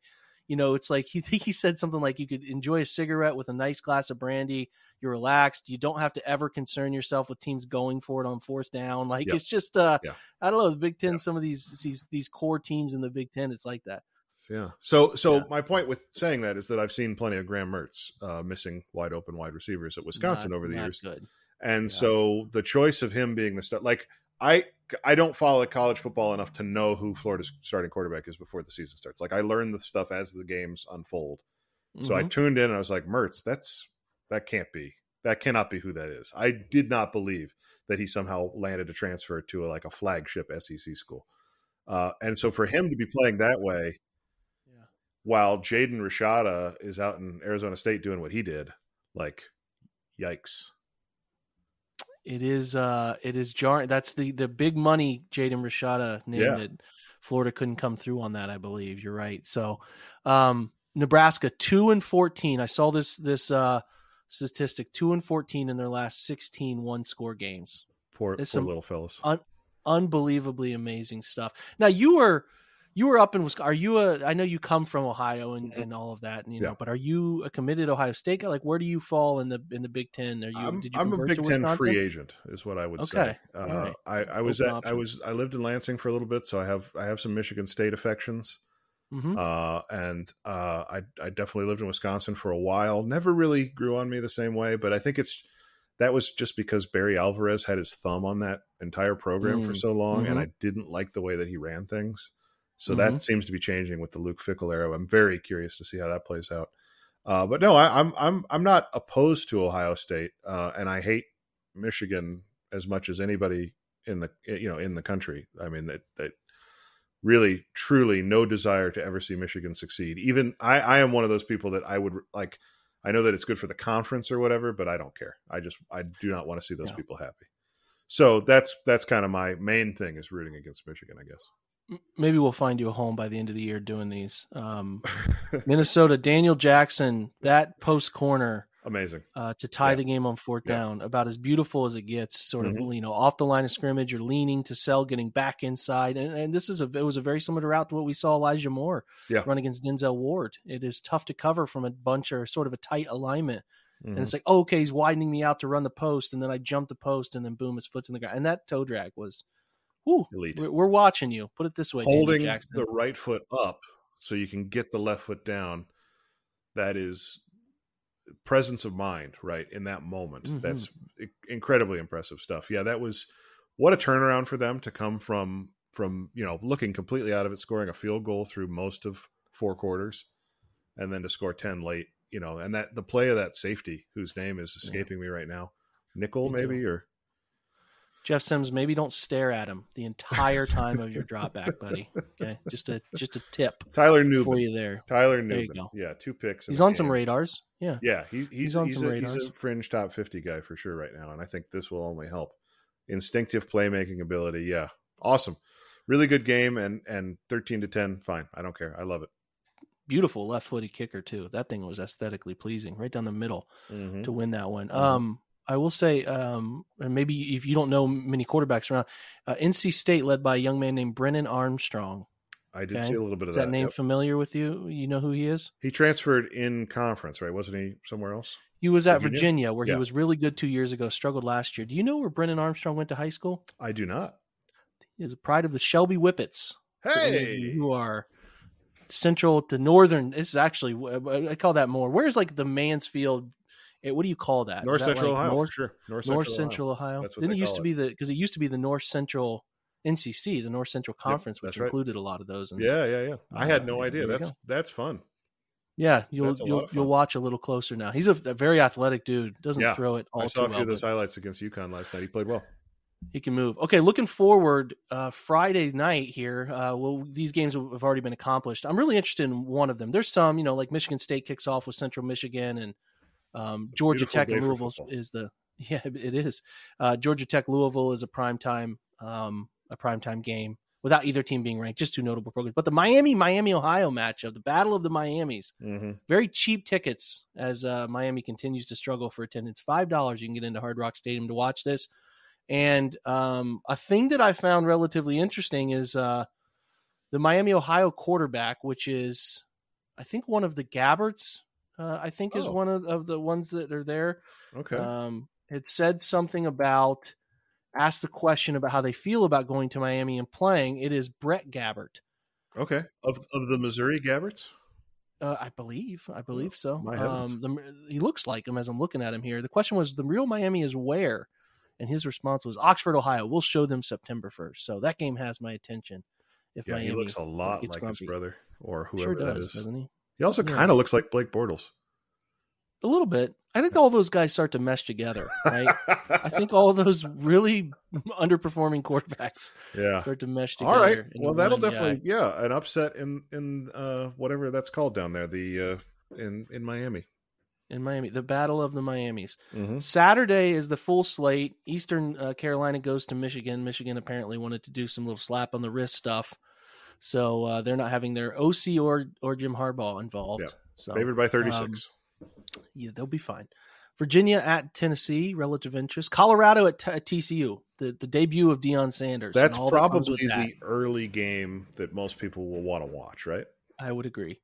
You know, it's like he think he said something like you could enjoy a cigarette with a nice glass of brandy you're relaxed. You don't have to ever concern yourself with teams going for it on fourth down. Like Yeah. it's just uh Yeah. I don't know, the Big Ten, Yeah. some of these these these core teams in the Big Ten, it's like that. yeah so so my point with saying that is that i've seen plenty of graham mertz uh, missing wide open wide receivers at wisconsin Not- over the years Good. And so the choice of him being the start, like I, I don't follow college football enough to know who Florida's starting quarterback is before the season starts. Like I learn the stuff as the games unfold. So I Mhm. tuned in and I was like, Mertz, that's that can't be, that cannot be who that is. I did not believe that he somehow landed a transfer to a, like a flagship SEC school. Uh, and so for him to be playing that way, Yeah. while Jaden Rashada is out in Arizona State doing what he did, like, yikes. It is uh it is jarring. That's the the big money Jaden Rashada name Yeah. that Florida couldn't come through on that, I believe. You're right. So um Nebraska two and fourteen. I saw this this uh statistic two and fourteen in their last 16 one score games. Poor, poor some little fellas. un- unbelievably amazing stuff. Now you were you were up in Wisconsin. Are you a? I know you come from Ohio and, and all of that, and, you know. But are you a committed Ohio State guy? Like, where do you fall in the in the Big Ten? Are you? I'm, did you I'm a Big Ten free agent, is what I would Okay. say. Uh, right. I, I was Open at, I was I lived in Lansing for a little bit, so I have I have some Michigan State affections, Mhm. uh, and uh, I I definitely lived in Wisconsin for a while. Never really grew on me the same way, but I think it's that was just because Barry Alvarez had his thumb on that entire program for Mm. so long, and Mhm. I didn't like the way that he ran things. So Mhm. that seems to be changing with the Luke Fickell era. I'm very curious to see how that plays out. Uh, but no, I, I'm I'm I'm not opposed to Ohio State, uh, and I hate Michigan as much as anybody in the you know in the country. I mean that that really truly no desire to ever see Michigan succeed. Even I, I am one of those people that I would like. I know that it's good for the conference or whatever, but I don't care. I just I do not want to see those Yeah. people happy. So that's that's kind of my main thing is rooting against Michigan, I guess. Maybe we'll find you a home by the end of the year doing these. Um, Minnesota, Daniel Jackson, that post corner Amazing. uh, to tie Yeah. the game on fourth Yeah. down, about as beautiful as it gets. Sort of, Mhm. you know, off the line of scrimmage, you're leaning to sell, getting back inside, and, and this is a it was a very similar route to what we saw Elijah Moore Yeah. run against Denzel Ward. It is tough to cover from a bunch or sort of a tight alignment, Mhm. and it's like, oh, okay, he's widening me out to run the post, and then I jump the post, and then boom, his foot's in the ground, and that toe drag was, whoo, Elite. we're, watching you. Put it this way, holding the right foot up so you can get the left foot down that is presence of mind right in that moment Mhm. that's incredibly impressive stuff yeah that was what a turnaround for them to come from from you know looking completely out of it scoring a field goal through most of four quarters and then to score 10 late you know and that the play of that safety whose name is escaping me right now nickel Me too. maybe or Jeff Sims, maybe don't stare at him the entire time of your drop back, buddy. Okay, just a just a tip tyler for you there. tyler There you Nubin go. yeah two picks He's on some radars. Yeah. Yeah, he's he's, He's on he's some a, he's a fringe top fifty guy for sure right now, and I think this will only help instinctive playmaking ability. Yeah, awesome, really good game, and and thirteen to ten, fine. I don't care. I love it. Beautiful left footed kicker too. That thing was aesthetically pleasing, right down the middle Mhm. to win that one. Mhm. Um, I will say, um, and maybe if you don't know many quarterbacks around, uh, NC State led by a young man named Brennan Armstrong. I did Okay. see a little bit of Is that that. name yep. familiar with you? You know who he is? He transferred in conference, right? Wasn't he somewhere else? He was at Virginia? Virginia, where Yeah. he was really good two years ago, struggled last year. Do you know where Brennan Armstrong went to high school? I do not. He is a pride of the Shelby Whippets. for any of you Hey, who are central to northern. This is actually I call that more. Where's like the Mansfield? Eh, What do you call that? North that Central like Ohio, North, for sure. North, North Central, Central Ohio. Didn't it used to it. be the because it used to be the North Central NCC, the North Central Conference, which right. included a lot of those. And Yeah, yeah, yeah. I had Uh, no yeah, idea. That's that's fun. yeah, you'll That's a lot you'll you'll watch a little closer now. He's a, a very athletic dude. Doesn't Yeah. throw it all I saw a few well, of those highlights against UConn last night. He played well. he can move. Okay, looking forward, uh, Friday night here. Uh, well, these games have already been accomplished. I'm really interested in one of them. There's some, you know, like Michigan State kicks off with Central Michigan, and um, Georgia Tech and Louisville is the yeah, it is. Uh, Georgia Tech Louisville is a prime time um, a prime time game without either team being ranked. Just two notable programs, but the Miami Miami Ohio matchup, the Battle of the Miamis, hmm very cheap tickets as uh, Miami continues to struggle for attendance. Five dollars you can get into Hard Rock Stadium to watch this. And um, a thing that I found relatively interesting is uh, the Miami Ohio quarterback, which is I think one of the Gabberts. Uh, I think is Oh. one of, of the ones that are there. Okay. Um, it said something about asked the question about how they feel about going to Miami and playing. It is Brett Gabbert. okay. Of of the Missouri Gabberts. Uh, I believe. I believe so. Um, the, he looks like him as I'm looking at him here. The question was the real Miami is where, and his response was Oxford, Ohio. We'll show them September first. So that game has my attention. If Yeah, Miami he looks a lot like his brother or sure whoever that does, is. doesn't he? He also Yeah. kind of looks like Blake Bortles. A little bit. I think all those guys start to mesh together. Right. I think all those really underperforming quarterbacks yeah. start to mesh together. All right. Well, that'll guy. definitely yeah, an upset in in uh whatever that's called down there, the uh in in Miami. in Miami, the Battle of the Miamis. Mm-hmm. Saturday is the full slate. Eastern uh, Carolina goes to Michigan. Michigan apparently wanted to do some little slap on the wrist stuff, so uh, they're not having their OC or or Jim Harbaugh involved. Yeah. So Favored by 36. yeah, they'll be fine. Virginia at Tennessee, relative interest. Colorado at, t- at TCU, the, the debut of Deion Sanders. that's probably that. the early game that most people will want to watch, right? I would agree.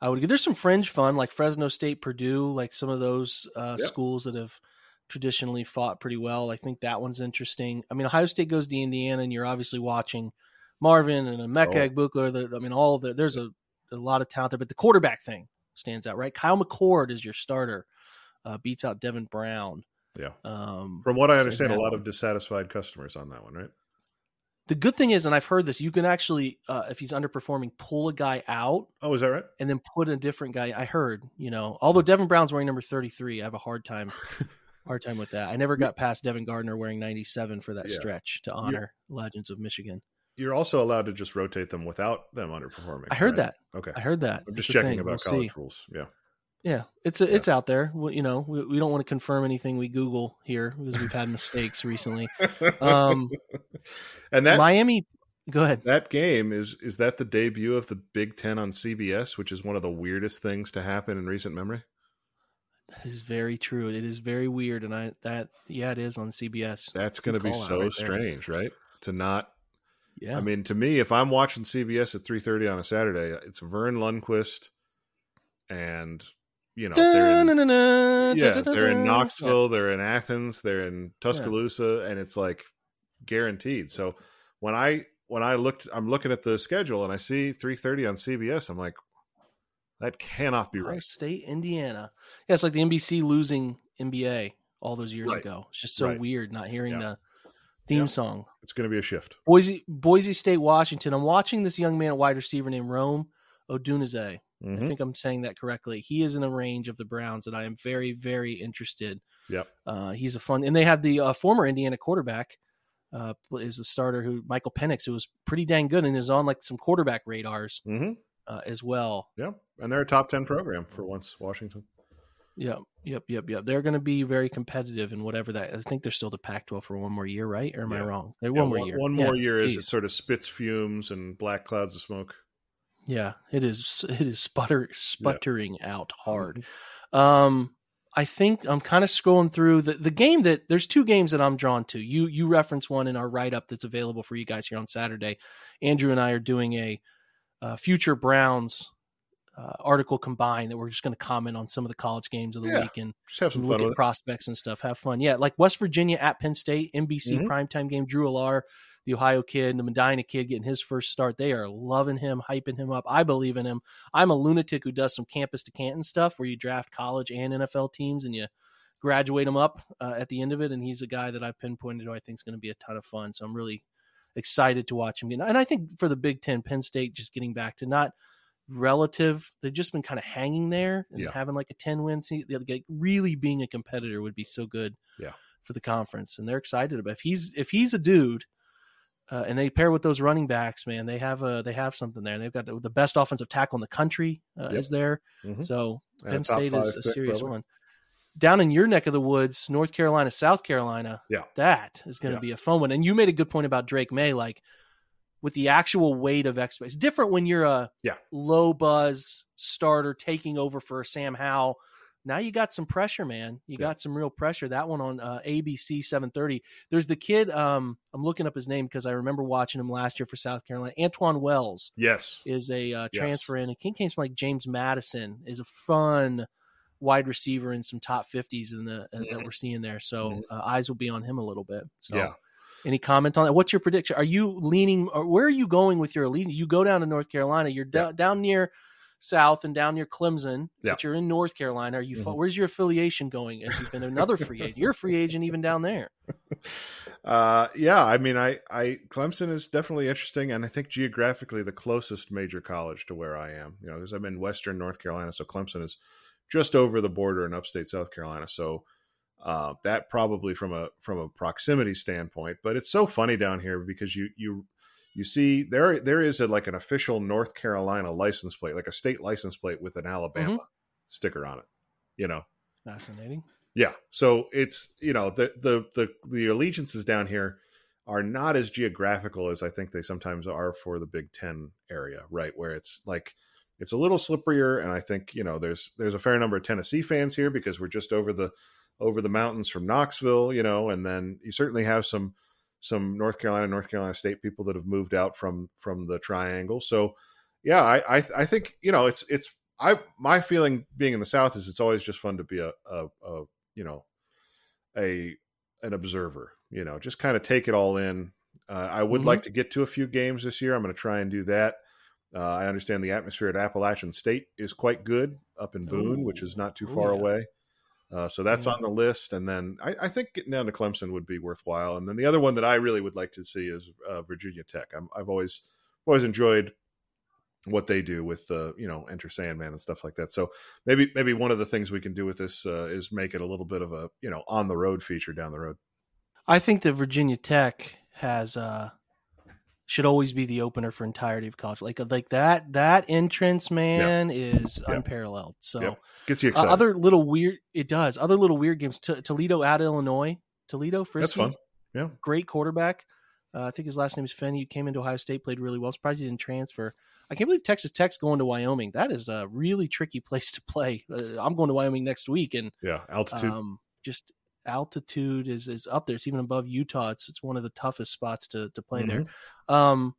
I would. There's some fringe fun like Fresno State, Purdue, like some of those uh, Yep. schools that have traditionally fought pretty well. I think that one's interesting. I mean, Ohio State goes to Indiana, and you're obviously watching Marvin and Emeka Oh. Egbuka. The, I mean, all the there's a, a lot of talent there, but the quarterback thing stands out, right? Kyle McCord is your starter, uh, beats out Devin Brown. Yeah. Um, From what I understand, a lot of dissatisfied customers on that one, right? the good thing is, and I've heard this, you can actually, uh, if he's underperforming, pull a guy out Oh, is that right? and then put a different guy. I heard, you know, although Devin Brown's wearing number 33, I have a hard time hard time with that. I never got past Devin Gardner wearing 97 for that Yeah. stretch to honor Legends of Michigan. You're also allowed to just rotate them without them underperforming. I heard right? that. Okay. I heard that. I'm just a checking about We'll college see. rules. Yeah. Yeah, it's a, it's out there. We, you know, we, we don't want to confirm anything we Google here because we've had mistakes recently. Um, and that Miami, go ahead. that game is is that the debut of the Big Ten on CBS, which is one of the weirdest things to happen in recent memory. That is very true. It is very weird, and I that yeah, it is on CBS. That's going to be so right there. strange, right? To not Yeah, I mean, to me, if I'm watching CBS at 3:30 on a Saturday, it's Verne Lundquist, and you know they're in, yeah they're in Knoxville, they're in Athens, they're in Tuscaloosa, and it's like guaranteed. So when I when I looked, I'm looking at the schedule and I see 3:30 on CBS. I'm like, that cannot be right. State, Indiana. Yeah, it's like the NBC losing NBA all those years Right. ago. It's just so Right. weird not hearing Yeah. the theme Yeah. song. It's going to be a shift. Boise, Boise State, Washington. I'm watching this young man wide receiver named Rome Odunze. Mhm. I think I'm saying that correctly. He is in a range of the Browns, and I am very, very interested. Yep. Uh, he's a fun, and they have the uh, former Indiana quarterback uh, is the starter who Michael Penix, who was pretty dang good and is on like some quarterback radars hmm uh, as well. Yeah, and they're a top 10 program for once. Washington. Yep, yep, yep, yep. They're going to be very competitive in whatever that. I think they're still the Pac-12 for one more year, right? Or am I wrong? They're Yeah, one more year. One Yeah, more year is it sort of spits fumes and black clouds of smoke. Yeah, it is. It is sputter sputtering out hard. Mm-hmm. Um, I think I'm kind of scrolling through the the game that there's two games that I'm drawn to. You you reference one in our write up that's available for you guys here on Saturday. Andrew and I are doing a uh, future Browns uh, article combined that we're just going to comment on some of the college games of the Yeah, week and Just have some look at prospects and stuff. Have fun. Yeah, like West Virginia at Penn State, NBC Mhm. primetime game. Drew Allar, the Ohio kid, the Medina kid getting his first start. They are loving him, hyping him up. I believe in him. I'm a lunatic who does some campus to Canton stuff where you draft college and NFL teams and you graduate them up uh, at the end of it. And he's a guy that I've pinpointed who I think is going to be a ton of fun. So I'm really excited to watch him. And I think for the Big Ten, Penn State just getting back to not relative. They've just been kind of hanging there and Yeah. having like a 10 win season. Like really being a competitor would be so good Yeah. for the conference. And they're excited about if he's if he's a dude uh, and they pair with those running backs, man, they have a they have something there. And they've got the, the best offensive tackle in the country uh, Yep. is there. Mhm. So And Penn State is a serious probably. one. Down in your neck of the woods, North Carolina, South Carolina, Yeah. that is going to Yeah. be a fun one. And you made a good point about Drake Maye, like with the actual weight of expectations. It's different when you're a Yeah. low buzz starter taking over for Sam Howell. Now you got some pressure, man. You Yeah. got some real pressure. That one on uh, ABC 730. There's the kid. Um, I'm looking up his name because I remember watching him last year for South Carolina. Antwane Wells Yes. is a uh, Yes. transfer in. And King came from like James Madison is a fun wide receiver in some top 50s in the uh, that Mhm. we're seeing there. So Mhm. uh, eyes will be on him a little bit. So Yeah. Any comment on that? What's your prediction? Are you leaning or where are you going with your allegiance? You go down to North Carolina. You're Yeah. down down near South and down near Clemson, Yeah. but you're in North Carolina. Are you? Mhm. Where's your affiliation going? As you've been another free agent, you're a free agent even down there. Uh, yeah, I mean, I, I, Clemson is definitely interesting, and I think geographically the closest major college to where I am. You know, because I'm in Western North Carolina, so Clemson is just over the border in upstate South Carolina. So uh, that probably from a from a proximity standpoint, but it's so funny down here because you you you see there there is a, like an official North Carolina license plate, like a state license plate with an Alabama sticker on it. You know, Fascinating. yeah. So it's you know the the the the allegiances down here are not as geographical as I think they sometimes are for the Big Ten area, right? Where it's like it's a little slipperier, and I think you know there's there's a fair number of Tennessee fans here because we're just over the over the mountains from Knoxville, you know, and then you certainly have some some North Carolina, North Carolina State people that have moved out from from the Triangle. So yeah, I I, I think you know it's it's I my feeling being in the South is it's always just fun to be a a, a you know a an observer you know just kind of take it all in uh, i would Mhm. like to get to a few games this year i'm going to try and do that uh, i understand the atmosphere at appalachian state is quite good up in boone which is not too Ooh, far yeah. away uh, so that's on the list and then I, I think getting down to clemson would be worthwhile and then the other one that i really would like to see is uh, virginia tech. I'm, i've always always enjoyed what they do with uh, you know enter sandman and stuff like that. So maybe maybe one of the things we can do with this uh, is make it a little bit of a you know on the road feature down the road. I think that Virginia Tech has uh should always be the opener for entirety of college. Like like that that entrance man is Yeah. unparalleled. So Yep. gets you uh, excited other little weird it does. Other little weird games. T- Toledo at Illinois. Toledo that's Frisky. fun yeah Great quarterback. Uh, I think his last name is Finn. He came into Ohio State, played really well. Surprised he didn't transfer. I can't believe Texas Tech's going to Wyoming. That is a really tricky place to play. Uh, I'm going to Wyoming next week, and yeah altitude um, just altitude is is up there. It's even above Utah. It's it's one of the toughest spots to to play there. Um,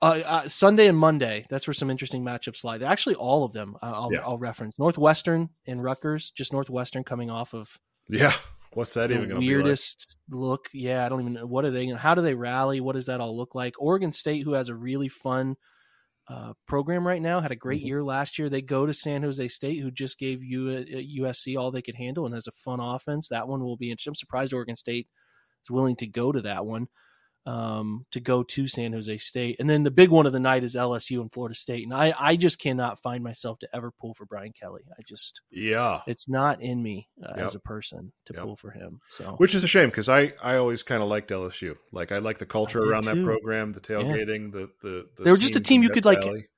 uh, uh, Sunday and Monday. That's where some interesting matchups lie. Actually, all of them. uh, I'll Yeah. I'll reference Northwestern and Rutgers. Just Northwestern coming off of yeah what's that even going to be like weirdest look. Yeah, I don't even know what are they. How do they rally? What does that all look like? Oregon State, who has a really fun uh, program right now, had a great Mhm. year last year. They go to San Jose State, who just gave you USC all they could handle and has a fun offense. That one will be interesting. I'm surprised Oregon State is willing to go to that one. Um, to go to San Jose State, and then the big one of the night is LSU and Florida State, and I, I just cannot find myself to ever pull for Brian Kelly. I just, yeah it's not in me uh, Yep. as a person to Yep. pull for him. So which is a shame because I, I always kind of liked LSU. Like I like the culture around that program, the tailgating, the the, the They were just a team you could, Valley. like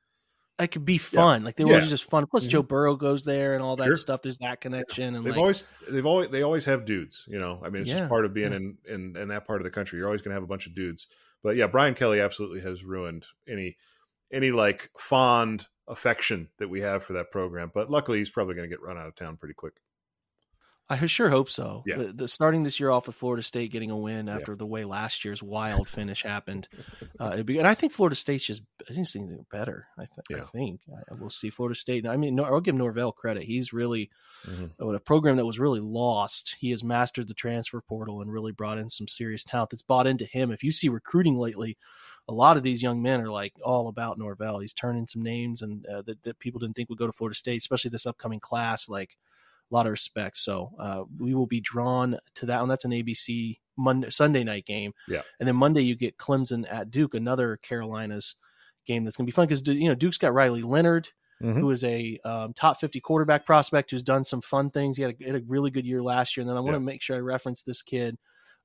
could be fun. Like they were Yeah. just fun. Plus, Mhm. Joe Burrow goes there and all that Sure. stuff. There's that connection, and They've like, always they've always they always have dudes. You know, I mean, it's Yeah, just part of being yeah. in, in in that part of the country. You're always going to have a bunch of dudes. But yeah, Brian Kelly absolutely has ruined any any like fond affection that we have for that program. But luckily, he's probably going to get run out of town pretty quick. I sure hope so. Yeah. The, the starting this year off with Florida State getting a win after the way last year's wild finish happened, uh, it'd be, and I think Florida State's just I think they're better. I, th- I think I, we'll see Florida State. I mean, I'll give Norvell credit. He's really Mhm. uh, a program that was really lost. He has mastered the transfer portal and really brought in some serious talent that's bought into him. If you see recruiting lately, a lot of these young men are like all about Norvell. He's turning some names and uh, that, that people didn't think would go to Florida State, especially this upcoming class. Like a lot of respect. So uh, we will be drawn to that one. That's an ABC Monday Sunday night game. Yeah. and then Monday you get Clemson at Duke, another Carolinas game that's gonna be fun because you know Duke's got Riley Leonard Mhm. who is a um, top 50 quarterback prospect who's done some fun things. He had a, had a really good year last year. And then I want Yeah. to make sure I reference this kid.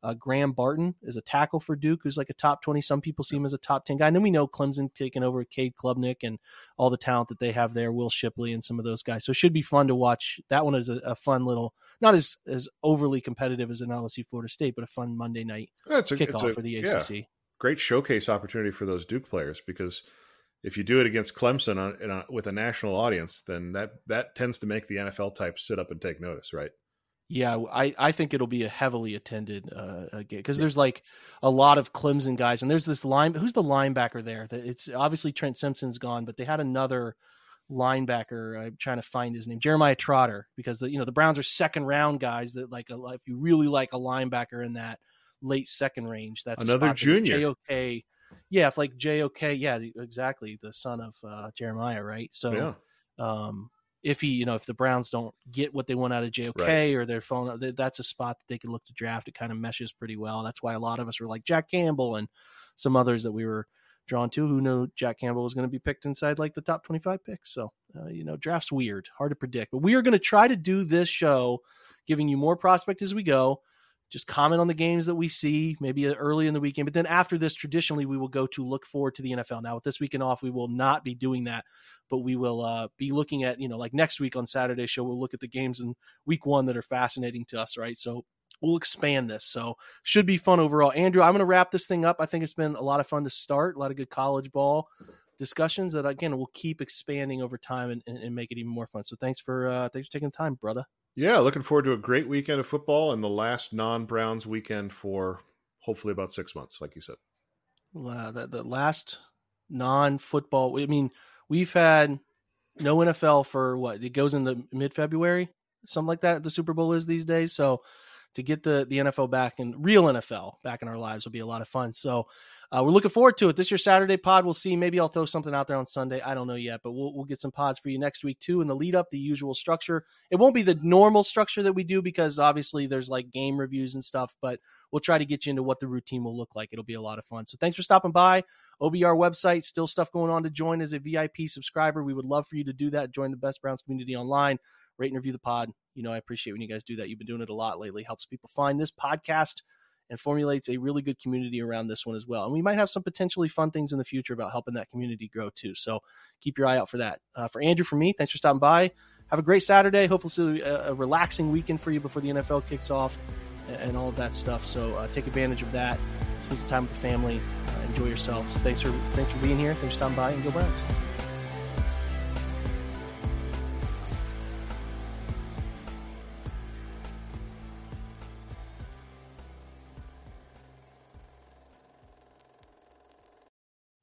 Uh, Graham Barton is a tackle for Duke, who's like a top 20. Some people see him as a top 10 guy. And then we know Clemson taking over Cade Klubnik and all the talent that they have there, Will Shipley and some of those guys. So it should be fun to watch. That one is a, a fun little, not as, as overly competitive as an LSU Florida State, but a fun Monday night It's a, it's kickoff a for the yeah, ACC. great showcase opportunity for those Duke players because if you do it against Clemson on, in a, with a national audience, then that that tends to make the NFL type sit up and take notice, right? Yeah, I, I think it'll be a heavily attended uh, uh, game because there's like a lot of Clemson guys, and there's this line. Who's the linebacker there? That it's obviously Trent Simpson's gone, but they had another linebacker. I'm trying to find his name, Jeremiah Trotter, because the you know the Browns are second round guys that like a, if you really like a linebacker in that late second range, that's Another junior. JOK, yeah, if like JOK, yeah, exactly, the son of uh, Jeremiah, right? So yeah, um, if he, you know, if the Browns don't get what they want out of JOK Right. or they're falling, th- that's a spot that they can look to draft. It kind of meshes pretty well. That's why a lot of us were like Jack Campbell and some others that we were drawn to who knew Jack Campbell was going to be picked inside like the top 25 picks. So, uh, you know, draft's weird, hard to predict, but we are going to try to do this show, giving you more prospect as we go. Just comment on the games that we see, maybe early in the weekend. But then after this, traditionally, we will go to look forward to the NFL. Now, with this weekend off, we will not be doing that but we will uh, be looking at you know like next week on Saturday show we'll look at the games in week one that are fascinating to us right? So we'll expand this. So should be fun overall. Andrew I'm going to wrap this thing up. I think it's been a lot of fun to start a lot of good college ball discussions that again will keep expanding over time and, and, and make it even more fun. So thanks for uh, thanks for taking the time brother yeah. Looking forward to a great weekend of football and the last non-Browns weekend for hopefully about six months, like you said. uh, the, the last non-football I mean we've had no NFL for what it goes into mid-February something like that the Super Bowl is these days so to get the the NFL back and real NFL back in our lives will be a lot of fun so uh, we're looking forward to it this your Saturday pod we'll see maybe I'll throw something out there on Sunday I don't know yet but we'll we'll get some pods for you next week too in the lead up the usual structure it won't be the normal structure that we do because obviously there's like game reviews and stuff but we'll try to get you into what the routine will look like it'll be a lot of fun so thanks for stopping by OBR website, still stuff going on to join as a VIP subscriber. We would love for you to do that. Join the Best Browns community online, rate and review the pod. You know, I appreciate when you guys do that. You've been doing it a lot lately. Helps people find this podcast and formulates a really good community around this one as well. And we might have some potentially fun things in the future about helping that community grow too. So keep your eye out for that. Uh, for Andrew, for me, thanks for stopping by. Have a great Saturday. Hopefully, a, a relaxing weekend for you before the NFL kicks off and, and all of that stuff. So uh, take advantage of that. Spend some time with the family. Uh, enjoy yourselves. Thanks for thanks for being here. Thanks for stopping by and go Browns.